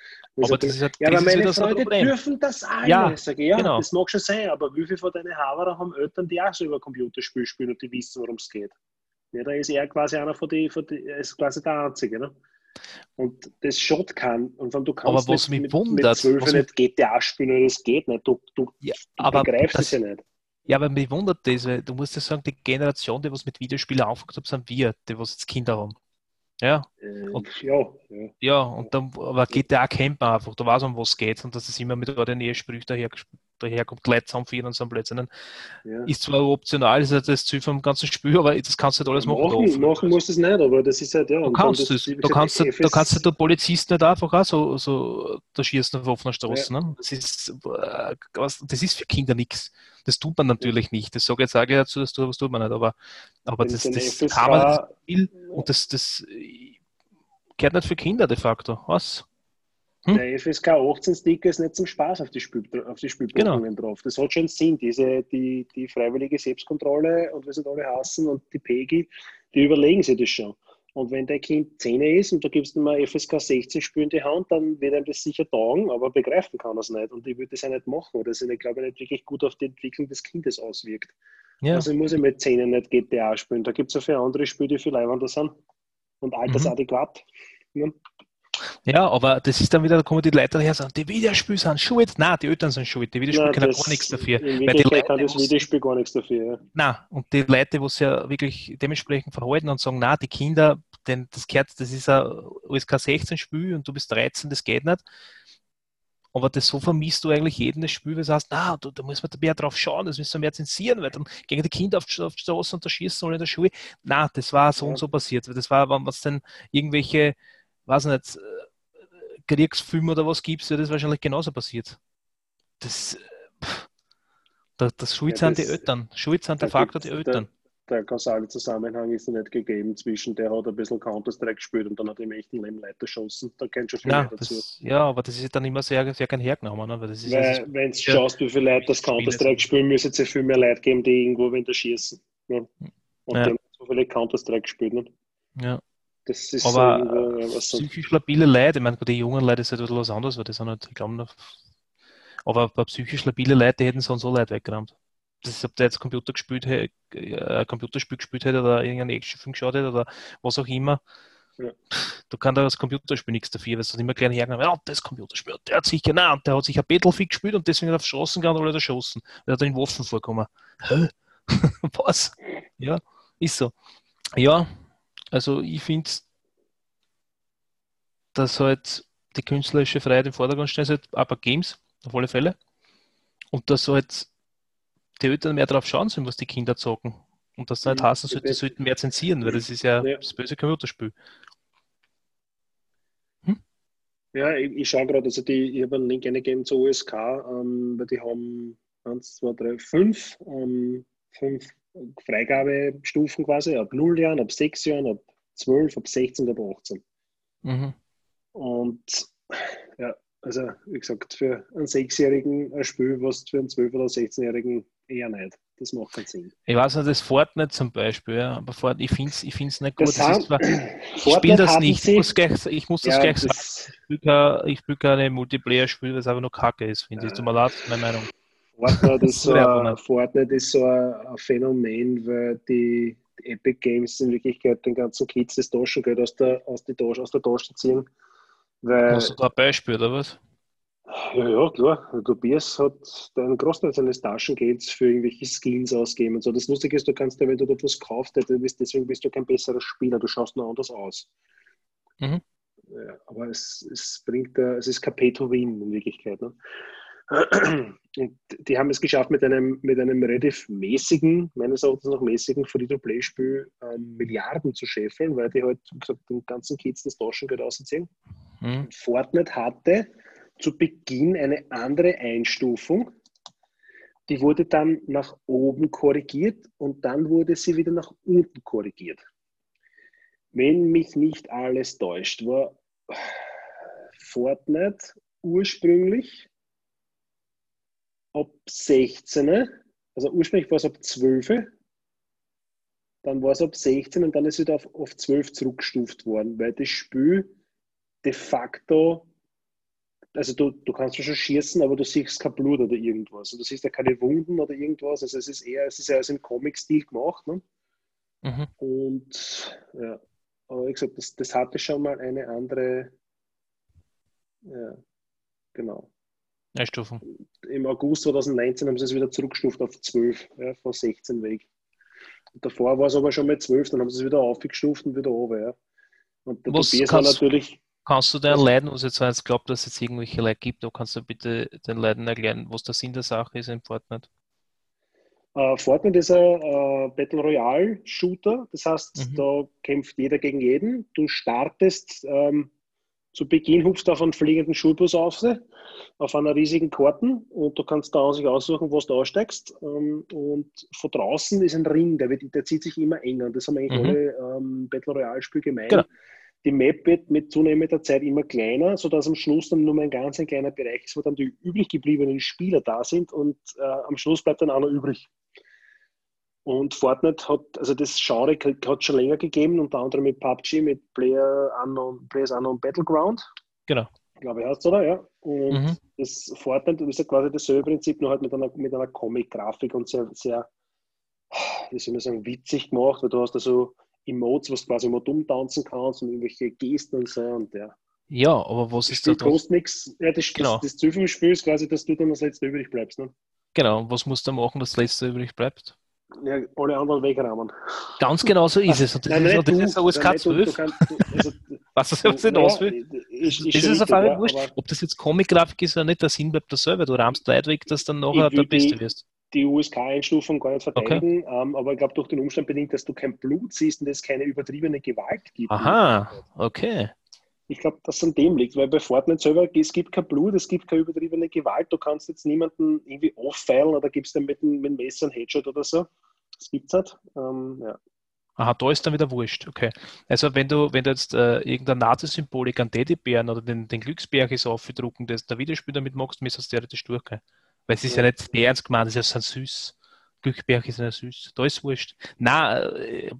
Aber das ist halt, ja, das aber meine Freunde Problem. dürfen das alle. Ja, Sag ich, ja, genau. das mag schon sein, aber wie viele von deinen Haverer haben Eltern, die auch so über Computerspiele spielen und die wissen, worum es geht? Ja, da ist er quasi einer von die, von die ist quasi der Einzige. Ne? Und das schaut kann. Und wenn du kannst Aber was mich mit, wundert, mit 12 was mich- nicht GTA spielen, oder das geht nicht. Du, du, Ja, du begreifst das- es ja nicht. Ja, aber mich wundert das, weil du musst ja sagen, die Generation, die was mit Videospielen angefangen hat, sind wir, die was jetzt Kinder haben. Ja, Äh, Und- ja, ja. Ja, und dann aber GTA kennt man einfach, da weiß man, was geht und dass es immer mit der Nähe sprücht daher, daherkommt, Leute zusammenführen und so Blödsinn. ja. Ist zwar optional, ist halt das Ziel vom ganzen Spiel, aber das kannst du halt alles machen. Machen, da. machen musst du es nicht, aber das ist halt, ja. Du kannst das- es. wie Du gesagt, kannst, da FS kannst du der Polizist nicht einfach auch so, so da schießen auf offener Straße. Ne? Das, ist, äh, das ist für Kinder nichts. Das tut man natürlich nicht. Das sage ich jetzt auch dazu, das tut, was tut man nicht. Aber, aber das, das FSK kann man das will und das, das äh, gehört nicht für Kinder de facto. Was? Hm? Der FSK 18 Sticker ist nicht zum Spaß auf die, Spiel, auf die Spielprüfungen drauf. Das hat schon Sinn. Diese, die, die freiwillige Selbstkontrolle und wie sie alle hassen und die PEGI, die überlegen sich das schon. Und wenn dein Kind 10 ist und du gibst ihm ein FSK 16 Spiel in die Hand, dann wird ihm das sicher taugen, aber begreifen kann er es nicht. Und ich würde das ja nicht machen, weil das sich, glaube ich, nicht wirklich gut auf die Entwicklung des Kindes auswirkt. Ja. Also muss ich mit 10 nicht GTA spielen. Da gibt es ja für andere Spiele, die viel leibender sind und altersadäquat. Ja. Ja, aber das ist dann wieder, da kommen die Leute daher und sagen, die Videospiele sind schuld. Nein, die Eltern sind schuld. Die Videospiele Nein, können gar nichts dafür. Weil die Wirklichkeit kann Leute, das Videospiel gar nichts dafür. Ja. Nein, und die Leute, die sich ja wirklich dementsprechend verhalten und sagen, na, die Kinder, denn das gehört, das ist ein USK 16 Spiel und du bist 13, das geht nicht. Aber das so vermisst du eigentlich jeden das Spiel, weil du sagst, na, da, da muss man mehr drauf schauen, das müssen wir mehr zensieren, weil dann gehen die Kinder auf, auf die Straße und da schießen alle in der Schule. Na, das war so Ja. und so passiert. Das war, wenn es denn irgendwelche, weiß nicht, Kriegsfilme oder was gibt, wäre das wahrscheinlich genauso passiert. Das, pff, das, das Schuld Ja, sind die Eltern. Schuld sind de facto die Eltern. der kausale Zusammenhang ist nicht gegeben zwischen der hat ein bisschen Counter-Strike gespielt und dann hat er im echten Leben Leute erschossen. Da kennt schon viel Ja, mehr dazu. das, ja, aber das ist dann immer sehr, sehr gern hergenommen. Ne? Weil das ist, Weil, wenn du schaust, wie viele Leute das Counter-Strike spielen, müsste es ja viel mehr Leute geben, die irgendwo wenn da schießen. Ne? Und Ja. die haben so viele Counter-Strike gespielt. Ne? ja. Das ist Aber, so was so. psychisch labile Leute, ich meine, die jungen Leute ist halt ein bisschen was anderes, weil die sind halt, ich glaube, noch. Aber bei psychisch labile Leute, die hätten so und so Leute weggerammt. Das ist, ob der jetzt Computer gespielt hätte, äh, ein Computerspiel gespielt hätte oder irgendeinen Actionfilm geschaut hätte oder was auch immer. Ja. Du kannst da das Computerspiel nichts dafür, weil du immer gleich hergenommen ja, das Computerspiel, der hat sich genau, der hat sich ein Battlefield gespielt und deswegen hat er auf Straßen gegangen oder hat er erschossen. Der hat in Waffen vorkommen. Hä? Was? Ja, ist so. Ja, also ich finde, dass halt die künstlerische Freiheit im Vordergrund steht, halt bei Games, auf alle Fälle. Und dass halt die Eltern mehr drauf schauen sollen, was die Kinder zocken. Und dass das nicht Mhm, heißen sollte, die sollten mehr zensieren, weil das ist ja, Ja. das böse Computerspiel. Ja, ich, ich schaue gerade, also die, ich habe einen Link eingegeben zur USK, ähm, weil die haben 1, 2, 3, 5, ähm, fünf Freigabestufen quasi, ab 0 Jahren, ab 6 Jahren, ab 12, ab 16, ab 18. Mhm. Und ja, also wie gesagt, für einen Sechsjährigen ein Spiel, was für einen 12- oder 16-Jährigen eher nicht. Das macht keinen Sinn. Ich weiß nicht, das Fortnite zum Beispiel, ja, aber Fort, ich finde es ich find's nicht gut. Das Das zwar, ich Fortnite spiele das nicht, ich muss, gleich, ich muss das Ja, gleich sagen. das, Ich spiele keine, ich spiel keine Multiplayer-Spiele, weil es einfach nur Kacke ist, finde ich. Tut mir leid, meine Meinung. Fortnite ist, so ein, Fortnite ist so ein, Phänomen, weil die, die Epic Games in Wirklichkeit den ganzen Kids das Taschengeld aus der, aus, die Tasche, aus der Tasche ziehen. Weil, Hast du da ein Beispiel, oder was? ja, ja, klar, Tobias hat einen Großteil seines Taschengelds für irgendwelche Skins ausgegeben und so. Das Lustige ist, du kannst ja, wenn du dort was kaufst, du bist, deswegen bist du kein besserer Spieler, du schaust nur anders aus. Mhm. Ja, aber es, es bringt, äh, es ist kein Pay to Win in Wirklichkeit. Ne? Und die haben es geschafft, mit einem, mit einem relativ mäßigen, meines Erachtens noch mäßigen Free-to-Play-Spiel ähm, Milliarden zu scheffeln, weil die halt, wie gesagt, den ganzen Kids das Taschengeld ausziehen. Mhm. Fortnite hatte zu Beginn eine andere Einstufung. Die wurde dann nach oben korrigiert und dann wurde sie wieder nach unten korrigiert. Wenn mich nicht alles täuscht, war Fortnite ursprünglich ab 16, also ursprünglich war es ab 12, dann war es ab 16 und dann ist es wieder auf, auf 12 zurückgestuft worden, weil das Spiel de facto, also du, du kannst schon schießen, aber du siehst kein Blut oder irgendwas. Und du siehst ja keine Wunden oder irgendwas. Also es ist eher, es ist ja also im Comic-Stil gemacht. Ne? Mhm. Und ja, aber wie gesagt, das, das hatte schon mal eine andere, ja, genau. Einstufen. Im August 2019 haben sie es wieder zurückgestuft auf 12, ja, von 16 weg. Und davor war es aber schon mal 12, dann haben sie es wieder aufgestuft und wieder runter. Ja. Und der Was Tobias kannst- natürlich, Kannst du den Leuten, was jetzt jetzt glaubt, dass es jetzt irgendwelche Leute gibt, da kannst du bitte den Leuten erklären, was der Sinn der Sache ist in Fortnite? Äh, Fortnite ist ein äh, Battle Royale Shooter, das heißt, Mhm. da kämpft jeder gegen jeden. Du startest ähm, zu Beginn, hupst auf einen fliegenden Schulbus auf, auf einer riesigen Karten und du kannst da sich aussuchen, wo du aussteigst. Ähm, und von draußen ist ein Ring, der, wird, der zieht sich immer enger. Das haben eigentlich Mhm. alle ähm, Battle Royale Spiele gemein. Genau. Die Map wird mit zunehmender Zeit immer kleiner, sodass am Schluss dann nur mehr ein ganz ein kleiner Bereich ist, wo dann die übrig gebliebenen Spieler da sind und äh, am Schluss bleibt dann einer übrig. Und Fortnite hat, also das Genre hat es schon länger gegeben, unter anderem mit PUBG, mit Player Unknown, Players Unknown Battleground. Genau. Glaube ich, heißt es, oder? Ja. Und Mhm. das Fortnite ist ja quasi dasselbe Prinzip, nur halt mit einer, mit einer Comic-Grafik und sehr, sehr, wie soll man sagen, witzig gemacht, weil du hast da so Emotes, was du quasi immer dumm tanzen kannst und irgendwelche Gesten und so. Und ja. Ja, aber was Das ist da kostet nichts. Ja, das, Genau. das, das Ziel vom Spiel ist quasi, dass du dann als letzter übrig bleibst. Ne? Genau, was musst du machen, dass das letzte übrig bleibt? Ja, alle anderen wegrammen. Ganz genau so ist es. Und das Nein, ist, das du. ist ein USK Nein, nicht du. Du 12. kannst- du- also, Was das jetzt nicht ist- ist Das ist auf einmal wurscht. Ob das jetzt Comic-Grafik ist oder nicht, der Sinn bleibt derselbe. Du rahmst Leute weg, dass du dann nachher der Beste wirst. die USK-Einstufung gar nicht verteidigen, ähm, aber ich glaube durch den Umstand bedingt, dass du kein Blut siehst und es keine übertriebene Gewalt gibt. Aha, okay. Ich glaube, dass es an dem liegt, weil bei Fortnite selber, es gibt kein Blut, es gibt keine übertriebene Gewalt, du kannst jetzt niemanden irgendwie auffeilen oder gibst dem mit dem, mit dem Messer einen Headshot oder so. Das gibt's halt. Ähm, ja. Aha, da ist dann wieder wurscht. Okay. Also wenn du, wenn du jetzt äh, irgendeine Nazi-Symbolik an Teddybären oder den, den Glücksberg so aufdrucken, das der Videospiel damit magst, müsstest du theoretisch durch. Weil es ist ja, ja nicht ernst gemeint, es ist ja so süß. Glücksberg ist ja süß. Da ist wurscht. Na, äh,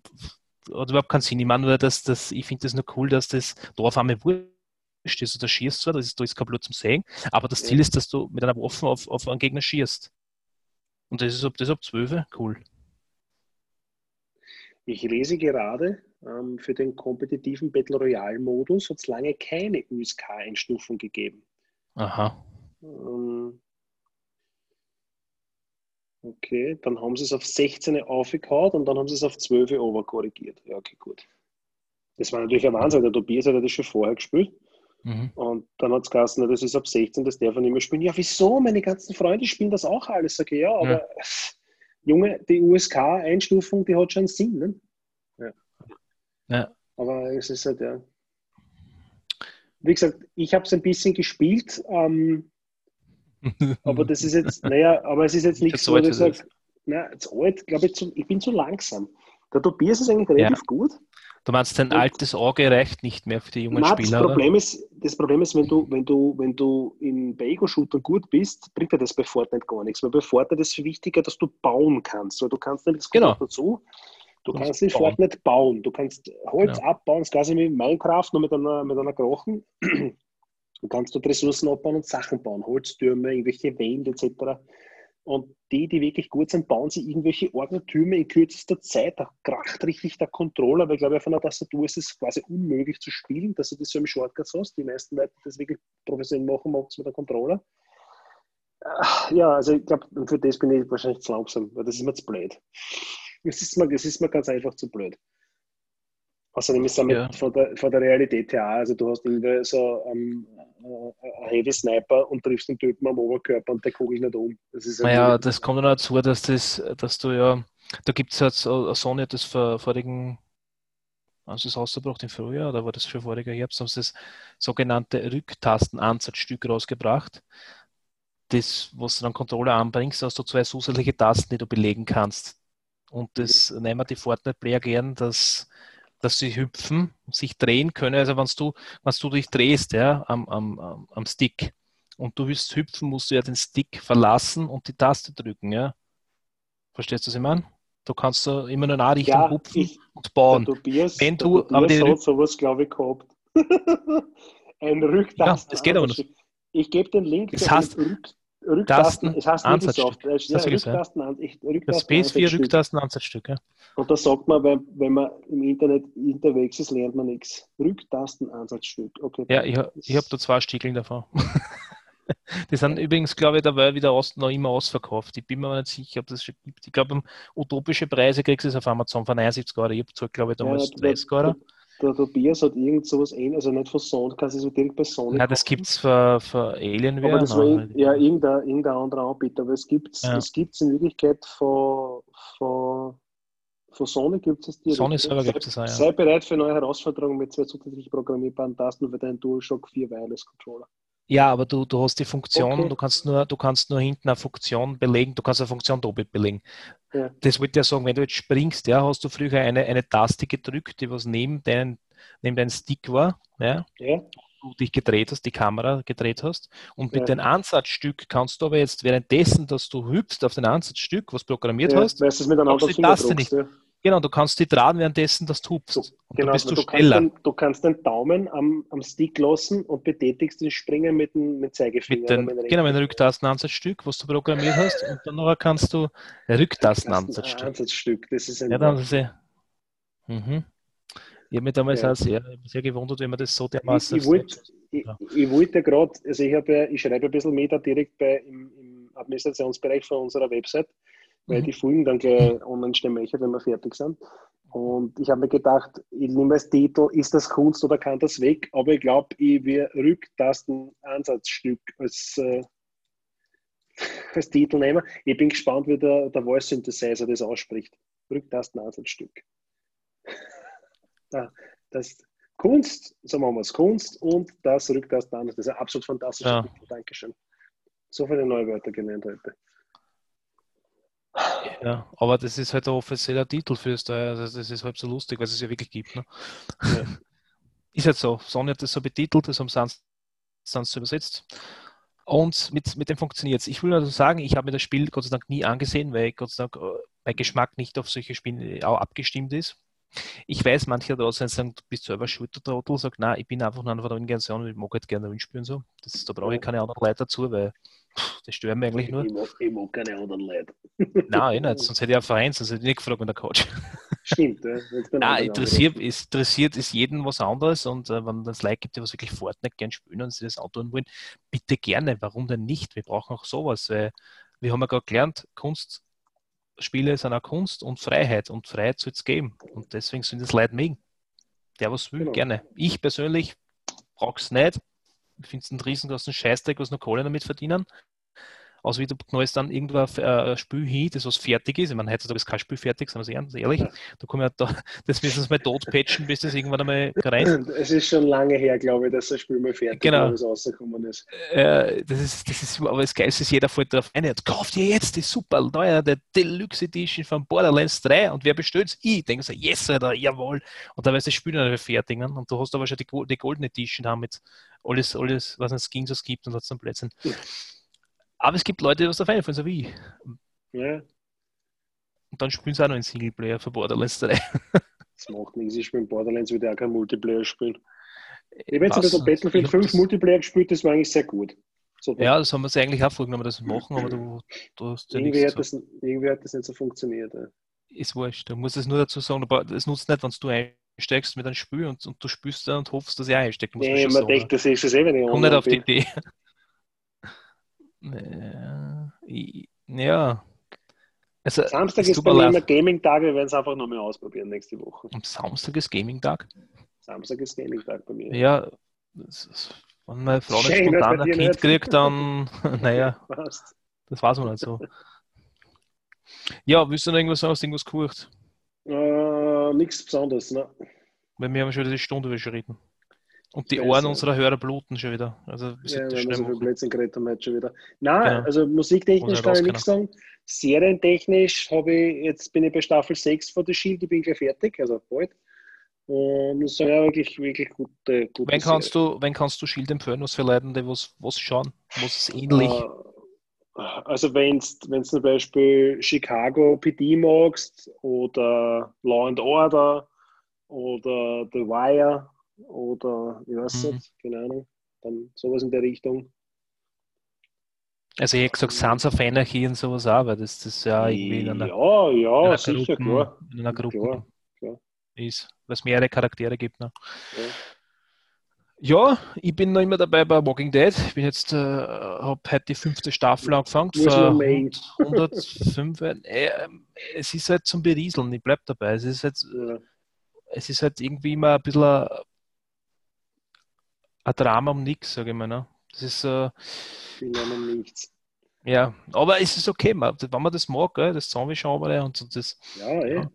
hat überhaupt keinen Sinn. Ich meine nur, dass das, ich finde das nur cool, dass das Dorf einmal wurscht ist. Da schießt zwar, das ist, da ist kein Blut zum Sehen, aber das Ziel ist, dass du mit einer Waffe auf, auf einen Gegner schießt. Und das ist ab, das ab 12, cool. Ich lese gerade, ähm, für den kompetitiven Battle Royale Modus hat es lange keine USK-Einstufung gegeben. Aha. Ähm, okay, dann haben sie es auf 16 aufgehauen und dann haben sie es auf 12 overkorrigiert. Ja, okay, gut. Das war natürlich ein Wahnsinn. Der Tobias hat das schon vorher gespielt. Mhm. Und dann hat es geheißen, das ist ab 16, das darf er nicht mehr spielen. Ja, wieso? Meine ganzen Freunde spielen das auch alles. Sag ich, ja, aber ja. Junge, die USK-Einstufung, die hat schon Sinn. Ne? Ja. ja. Aber es ist halt, ja. Wie gesagt, ich habe es ein bisschen gespielt, ähm, aber das ist jetzt, naja, aber es ist jetzt nichts, wo ich sage, na, zu alt, glaube ich, zu, ich bin zu langsam. Der Tobias ist eigentlich relativ ja. gut. Du meinst, dein altes Auge reicht nicht mehr für die jungen Nein, Spieler? Das Problem, ist, das Problem ist, wenn du, wenn du, wenn du in, bei Ego-Shootern gut bist, bringt dir das bei Fortnite gar nichts. Weil bei Fortnite ist es wichtiger, dass du bauen kannst. Weil du kannst das genau. dazu, du, du kannst in Fortnite bauen. Du kannst Holz ja. abbauen, das quasi wie Minecraft, nur mit einer, mit einer Krochen. Du kannst dort Ressourcen abbauen und Sachen bauen, Holztürme, irgendwelche Wände etc. Und die, die wirklich gut sind, bauen sie irgendwelche Ordnertürme in kürzester Zeit. Da kracht richtig der Controller, weil ich glaube, auf einer Tastatur ist es quasi unmöglich zu spielen, dass du das so im Shortcuts hast. Die meisten Leute, die das wirklich professionell machen, machen es mit der Controller. Ja, also ich glaube, für das bin ich wahrscheinlich zu langsam, weil das ist mir zu blöd. Es ist mir, es ist mir ganz einfach zu blöd. Außerdem ist es ja. von, der, von der Realität her auch. Also du hast irgendwie so ähm, ein Heavy Sniper und triffst den Typen am Oberkörper und der kugelt nicht um. Das ist naja, das kommt dann dazu, dass das, dass du ja, da gibt es jetzt Sony hat das vor vorigen, also das ausgebracht im Frühjahr, oder war das schon voriger Herbst, haben sie das sogenannte Rücktastenansatzstück rausgebracht. Das, was du dann Controller anbringst, hast du zwei zusätzliche Tasten, die du belegen kannst. Und das mhm. nehmen die Fortnite-Player gern, dass dass sie hüpfen, sich drehen können. Also wenn du, wenn du dich drehst ja, am, am, am Stick und du willst hüpfen, musst du ja den Stick verlassen und die Taste drücken. Ja? Verstehst du, was ich meine? Du kannst so immer nur in eine Richtung ja, hupfen ich, und bauen. Tobias, Wenn du, aber die hat sowas, glaube ich, gehabt. Ein Rücktasten. Ja, das geht aber nicht. Ich gebe den Link. Das heißt, Rück, Rücktasten, es heißt Ansatzstück. Das, ja, Rücktasten, ja. Rücktasten, das PS4 Rücktasten Ansatzstück. Ja. Und da sagt man, wenn, wenn man im Internet unterwegs ist, lernt man nichts. Rücktasten Ansatzstück. Okay. Ja, ich, ich habe da zwei Stiegeln davon. Die sind übrigens, glaube ich, dabei wieder aus, noch immer ausverkauft. Ich bin mir nicht sicher, ob das schon gibt. Ich glaube, utopische Preise kriegst du es auf Amazon von 71 Euro. Ich habe glaube ich, damals ja, 30 Euro der Tobias hat irgend sowas ähnliches, also nicht von Sony, kannst du so direkt bei Sony. Ja, das gibt es für, für Alienware. Aber das war ja irgendein, irgendein anderer Anbieter, aber es gibt es ja. in Wirklichkeit von, von, von Sony gibt es direkt. Sony selber gibt es ja. Sei bereit für neue Herausforderungen mit zwei zusätzlich programmierbaren Tasten für deinen DualShock 4 Wireless Controller. Ja, aber du, du hast die Funktion, okay. du kannst nur, du kannst nur hinten eine Funktion belegen, du kannst eine Funktion doppelt belegen. Ja. Das wollte ja sagen, wenn du jetzt springst, ja, hast du früher eine, eine Taste gedrückt, die was neben deinen, neben deinem Stick war, ja, ja. du dich gedreht hast, die Kamera gedreht hast. Und mit ja. dem Ansatzstück kannst du aber jetzt währenddessen, dass du hüpfst auf den Ansatzstück, was programmiert ja, hast, weißt du, die Taste nicht. Ja. Genau, du kannst die drehen währenddessen, dass du hupst. Du, genau, bist du, du, schneller. Kannst den, du kannst den Daumen am, am Stick lassen und betätigst den Springen mit dem mit Zeigefinger. Mit den, mit genau, mit dem Rücktastenansatzstück, was du programmiert hast. Und dann noch kannst du Rücktastenansatzstück. Ansatzstück, das ist ein Ja, dann ist mhm. Ich habe mich damals ja. auch sehr, sehr gewundert, wenn man das so dermaßen. Ich, ich, wollte, ich, ich wollte gerade, also ich, habe, ich schreibe ein bisschen mehr da direkt bei, im, im Administrationsbereich von unserer Website weil mhm. die Folgen dann gleich online stehen möchte, wenn wir fertig sind. Und ich habe mir gedacht, ich nehme als Titel, ist das Kunst oder kann das weg? Aber ich glaube, ich will Rücktasten-Ansatzstück als, äh, als Titel nehmen. Ich bin gespannt, wie der, der Voice Synthesizer das ausspricht. Rücktasten-Ansatzstück. das Kunst, so machen wir es, Kunst und das Rücktasten Das ist ein absolut fantastisches ja. Dankeschön. So viele neue Wörter gelernt heute. Ja, aber das ist halt ein offizieller Titel für Österreich. Also das ist halt so lustig, weil es es ja wirklich gibt. Ne? Ja. Ist halt so. Sony hat das so betitelt, das haben sie sonst übersetzt. Und mit, mit dem funktioniert es. Ich will nur sagen, ich habe mir das Spiel Gott sei Dank nie angesehen, weil Gott sei Dank äh, mein Geschmack nicht auf solche Spiele auch abgestimmt ist. Ich weiß, manche da sind sagen, du bist selber schuld, der Trottel, sagt, nein, ich bin einfach nur eine Organisation, ich mag halt gerne Win spielen so. Das, da brauche ich keine anderen Leute dazu, weil das stört mich eigentlich nur. Ich mag, ich mag keine anderen Leute. Nein, nicht, sonst hätte ich auch Verein, sonst hätte ich nicht gefragt mit der Coach. Stimmt, ja. Nein, interessiert ist, interessiert ist jeden was anderes und äh, wenn es Leute gibt, die was wirklich Fortnite gern spielen und sie das antun wollen, bitte gerne, warum denn nicht? Wir brauchen auch sowas, weil wir haben ja gerade gelernt, Kunst Spiele sind auch Kunst und Freiheit und Freiheit soll es geben. Und deswegen sind es Leute mögen. Der was will, genau. gerne. Ich persönlich brauche es nicht. Ich finde es einen riesengroßen Scheißdreck, was noch Kohle damit verdienen aus wie du knallst dann irgendwo äh, Spiel hin, das was fertig ist. Ich meine, heutzutage ist kein Spiel fertig, sagen wir es ehrlich. Da kommen ja da, das müssen sie mal tot patchen, bis das irgendwann einmal reißt. Es ist schon lange her, glaube ich, dass das Spiel mal fertig genau. ist, rausgekommen ist. Äh, das ist. Das ist. Aber das Geilste ist, jeder fällt darauf ein, jetzt kauft ihr jetzt die super neue, der Deluxe Edition von Borderlands 3 und wer bestellt es? Ich. Denke so, yes, Alter, jawohl. Und dann weiß das Spiel dann fertig. Ne? Und du hast aber schon die, die Golden Edition haben mit alles, alles, was es Skins es gibt und hat so Plätzchen. Ja. Aber es gibt Leute, die das da Fan von, so wie ich. Ja. Und dann spielen sie auch noch einen Singleplayer für Borderlands 3. das macht nichts. Ich spiele Borderlands, würde auch kein Multiplayer spielen. Ich habe jetzt ein bisschen Battlefield 5 das... Multiplayer gespielt, das war eigentlich sehr gut. So ja, das haben wir uns eigentlich auch vorgenommen, das machen, aber du, du hast ja irgendwie, hat das, irgendwie hat das nicht so funktioniert. Ja. Ist wurscht. Du musst es nur dazu sagen, aber es nutzt nicht, wenn du einsteigst mit einem Spiel und, und du spürst da und hoffst, dass er einsteckt. Nee, man, man denkt, das ist es eh, wenn ich Komm nicht auf die Idee. Ja. Also, Samstag ist bei mir immer Gaming-Tag, wir werden es einfach nochmal ausprobieren nächste Woche. Am Samstag ist Gaming-Tag? Samstag ist Gaming-Tag bei mir. Ja, wenn meine Frau nicht spontan ein Kind nicht. kriegt, dann, naja, das war so nicht so. Ja, willst du noch irgendwas sagen? Hast du irgendwas gehört? Uh, nichts Besonderes, ne? Weil wir haben schon wieder die Stunde überschritten. Und die Ohren unserer Hörer bluten schon wieder. Also, wir ja, wir haben so Blödsinn geredet jetzt schon wieder. Nein, genau. also musiktechnisch kann ich nichts sagen. Serientechnisch habe ich, jetzt bin ich bei Staffel 6 von The Shield, ich bin gleich fertig, also bald. Und muss sagen, ja, wirklich, wirklich gute, gute wenn kannst du, Wenn kannst du Shield empfehlen, was für Leute, die was, was schauen? Was ist ähnlich? Uh, also wenn du zum Beispiel Chicago PD magst oder Law and Order oder The Wire oder ich weiß mhm. nicht, keine Ahnung, dann sowas in der Richtung. Also ich hätte gesagt, Sons of Anarchy und sowas auch, weil das, das ja irgendwie in einer, ja, ja, in einer sicher, Gruppen, klar. In einer Gruppe klar, klar. ist, weil es mehrere Charaktere gibt. Ne? Ja. ja. ich bin noch immer dabei bei Walking Dead. Ich bin jetzt, äh, habe heute die fünfte Staffel angefangen. Für 105. äh, es ist halt zum Berieseln, ich bleibe dabei. Es ist halt, ja. es ist halt irgendwie immer ein bisschen ein Drama um nichts, sage ich mal. Ne? Das ist äh, um nichts. Ja, aber es ist okay, man, wenn man das mag, gell, das Zombie-Genre und so, das. Ja, eh. Ja.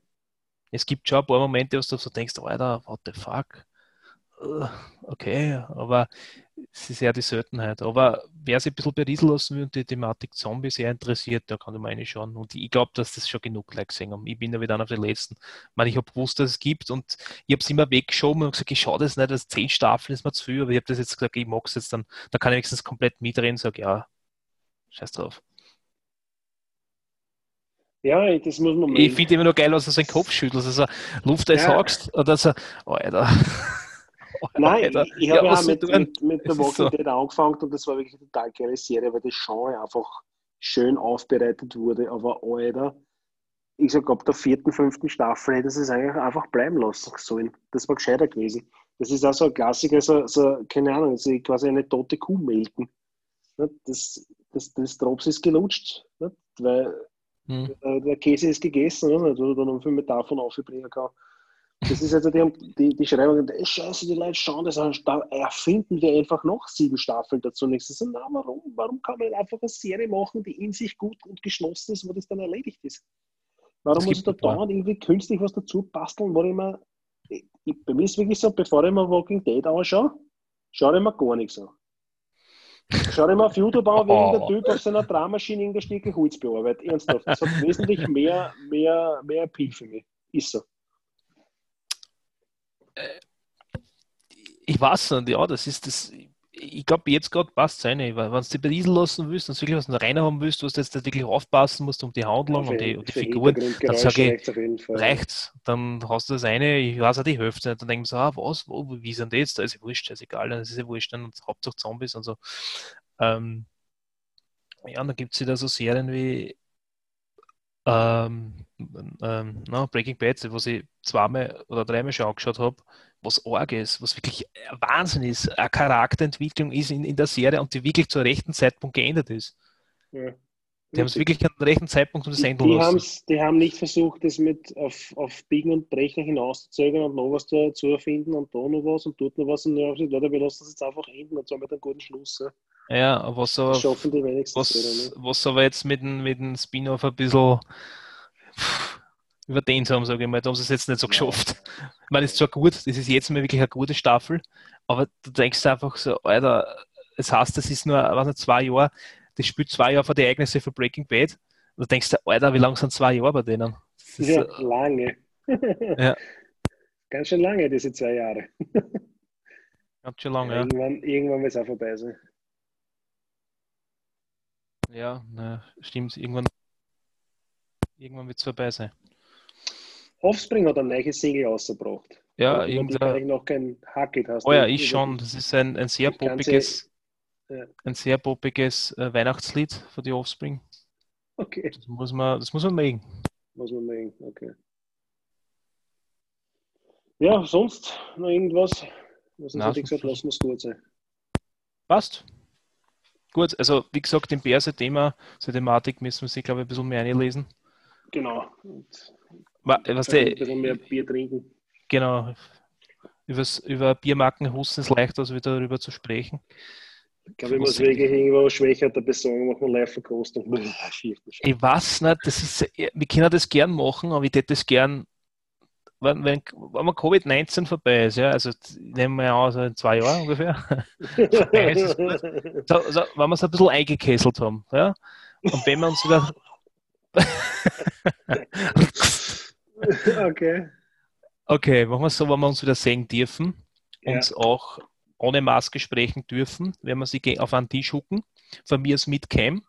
Es gibt schon ein paar Momente, wo du so denkst, Alter, what the fuck? Okay, aber es ist eher die Seltenheit. Aber wer sich ein bisschen berieseln lassen will und die Thematik Zombie sehr interessiert, da kann ich mal schauen. Und ich glaube, dass das schon genug Leute gesehen haben. Ich bin ja wieder einer der Letzten. Ich meine, ich habe gewusst, dass es gibt und ich habe es immer weggeschoben und gesagt, ich schaue das nicht, das zehn Staffeln ist mir zu viel, aber ich habe das jetzt gesagt, ich mag es jetzt dann, da kann ich wenigstens komplett mitreden und sage, ja, scheiß drauf. Ja, das muss man. Ich finde immer nur geil, was er seinen Kopf schüttelt, also Luft einsagst ja. oder so, Alter. Nein, ich, ich habe ja, ja mit, mit, mit, der Walking so. Dead angefangen und das war wirklich eine total geile Serie, weil das Genre einfach schön aufbereitet wurde. Aber Alter, ich sag, ab der vierten, fünften Staffel hätte es eigentlich einfach bleiben lassen sollen. Das war gescheiter gewesen. Das ist auch so ein Klassiker, so, so keine Ahnung, so quasi eine tote Kuh melken. Das, das, das Drops ist gelutscht, weil hm. der Käse ist gegessen, wo du dann viel mehr davon aufbringen kannst. Das ist also die, die, die Schreibung, scheiße, die Leute schauen das an, da erfinden wir einfach noch sieben Staffeln dazu. Ich so, na, warum? Warum kann man einfach eine Serie machen, die in sich gut und geschlossen ist, wo das dann erledigt ist? Warum muss ich da dauernd irgendwie künstlich was dazu basteln, wo ich mir, ich, bei mir ist es wirklich so, bevor ich mir Walking Dead anschaue, schaue ich mir gar nichts an. Schau dir mal auf YouTube an, wie oh. der Typ auf seiner Dramaschine in der Stücke Holz bearbeitet. Ernsthaft, das hat wesentlich mehr, mehr, mehr Appeal für mich. Ist so. Ich weiß nicht, ja, das ist das. Ich glaube, jetzt gerade passt es rein, weil wenn du dich berieseln lassen willst und wirklich was rein haben willst, was du jetzt wirklich aufpassen musst um die Handlung und die, und die Figuren, dann sage ich, reicht's. Dann hast du das eine, ich weiß auch die Hälfte, dann denken sie, ah, was, wo, wie sind die jetzt? Da ist ja wurscht, ist egal, dann ist ja wurscht, dann Hauptsache Zombies und so. Ähm, ja, und dann gibt es wieder so Serien wie ähm, ähm, na, Breaking Bad, was ich zweimal oder dreimal schon angeschaut habe, was arg ist, was wirklich Wahnsinn ist, eine Charakterentwicklung ist in, in der Serie und die wirklich zur rechten Zeitpunkt geändert ist. Ja. Die haben es wirklich an rechten Zeitpunkt um das Ende die, die haben nicht versucht, das mit auf, auf Biegen und Brechen hinauszuzögern und noch was da zu erfinden und da noch was und dort noch was und dann haben gesagt, wir lassen das jetzt einfach enden und so mit einem guten Schluss. Ja, ja was aber, was, ne? was aber jetzt mit dem, mit dem Spin-off ein bisschen überdehnt haben, sage ich mal. Da haben sie es jetzt nicht so geschafft. Ja. Ich meine, es ist zwar gut, das ist jetzt mal wirklich eine gute Staffel, aber du denkst einfach so, Alter, es heißt, das ist nur, was nicht, zwei Jahre, das spielt zwei Jahre vor die Ereignisse von Breaking Bad. Und du denkst dir, Alter, wie lang sind zwei Jahre bei denen? ja, so, lange. ja. Ganz schön lange, diese zwei Jahre. Ganz schön lange, ja. Irgendwann, irgendwann wird es auch vorbei sein. Ja, na, stimmt. Irgendwann, irgendwann wird es vorbei sein. Offspring hat eine neue Single rausgebracht. Ja, irgendwie. noch kein Hacket hast. Oh ja, ich schon. Das ist ein, ein sehr poppiges, ja. ein sehr poppiges äh, Weihnachtslied für die Offspring. Okay. Das muss man, das muss man mögen. Muss man mögen, okay. Ja, sonst noch irgendwas? Was Nein, hätte ich gesagt, lassen wir es gut sein. Passt. Gut, also wie gesagt, im Bärse-Thema, zur Thematik müssen wir sich, glaube ich, ein bisschen mehr einlesen. Genau. Und was ein bisschen mehr Bier trinken. Genau. Übers, über Biermarken Husten ist leichter, als wieder darüber zu sprechen. Ich glaube, ich muss wirklich irgendwo schwächer der Person machen, Live-Verkostung. Ich weiß nicht, das ist, wir können das gern machen, aber ich hätte das gern, wenn, wenn, wenn man Covid-19 vorbei ist, ja, also nehmen wir an, also in zwei Jahren ungefähr, so, so, wenn wir es ein bisschen eingekesselt haben, ja, und wenn wir uns wieder okay. Okay, machen wir es so, wenn wir uns wieder sehen dürfen ja. und auch ohne Maske sprechen dürfen, wenn wir sie auf einen Tisch hucken, von mir aus mit Cam,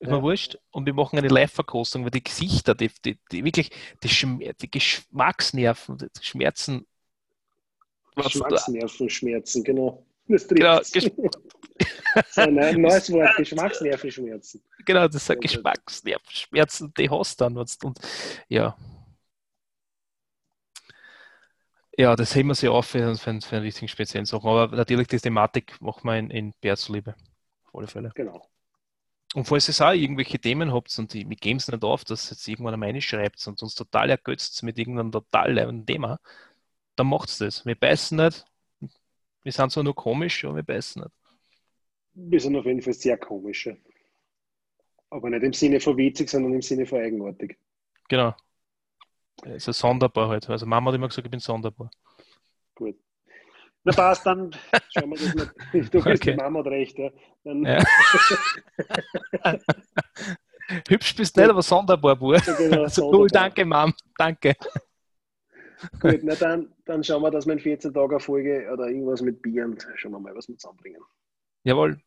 ist ja. mir wurscht, und wir machen eine Live-Verkostung, weil die Gesichter, die, die, die wirklich, die, die Geschmacksnerven, die Schmerzen. Geschmacksnerven, Schmerzen, genau. Das genau, so, ein neues Wort, Geschmacksnervenschmerzen. Genau, das sind Geschmacksnervenschmerzen, die hast du dann. Und, ja. Ja, das heben wir sich auf für, für, für einen richtigen speziellen Sachen. Aber natürlich die Thematik machen wir in, in Bär Liebe. Auf alle Fälle. Genau. Und falls ihr auch irgendwelche Themen habt und wir geben es nicht auf, dass jetzt irgendwann am eine schreibt und uns total ergötzt mit irgendeinem total leibenden Thema, dann macht's das. Wir beißen nicht. Wir sind zwar nur komisch, aber wir beißen nicht. Wir sind auf jeden Fall sehr komische. Aber nicht im Sinne von witzig, sondern im Sinne von eigenartig. Genau. Es ist sonderbar halt. Also Mama hat immer gesagt, ich bin sonderbar. Gut. Na passt, dann schauen wir das mal. Du bist okay. die Mama hat recht, ja. Ja. Hübsch bist du nicht, aber sonderbar, Bub. Ja, genau, also, cool, danke, Mom. Danke. Gut, na dann, dann schauen wir, dass wir in 14 Tagen Folge oder irgendwas mit Bier und schauen wir mal, was wir zusammenbringen. Jawohl.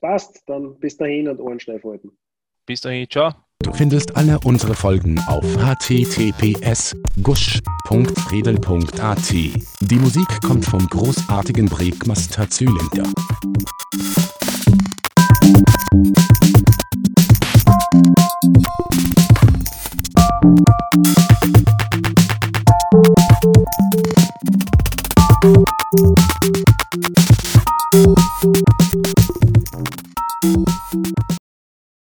Passt, dann bis dahin und Ohren steif halten. Bis dahin, ciao. Du findest alle unsere Folgen auf https gusch.redel.at. Die Musik kommt vom großartigen Breakmaster Zylinder.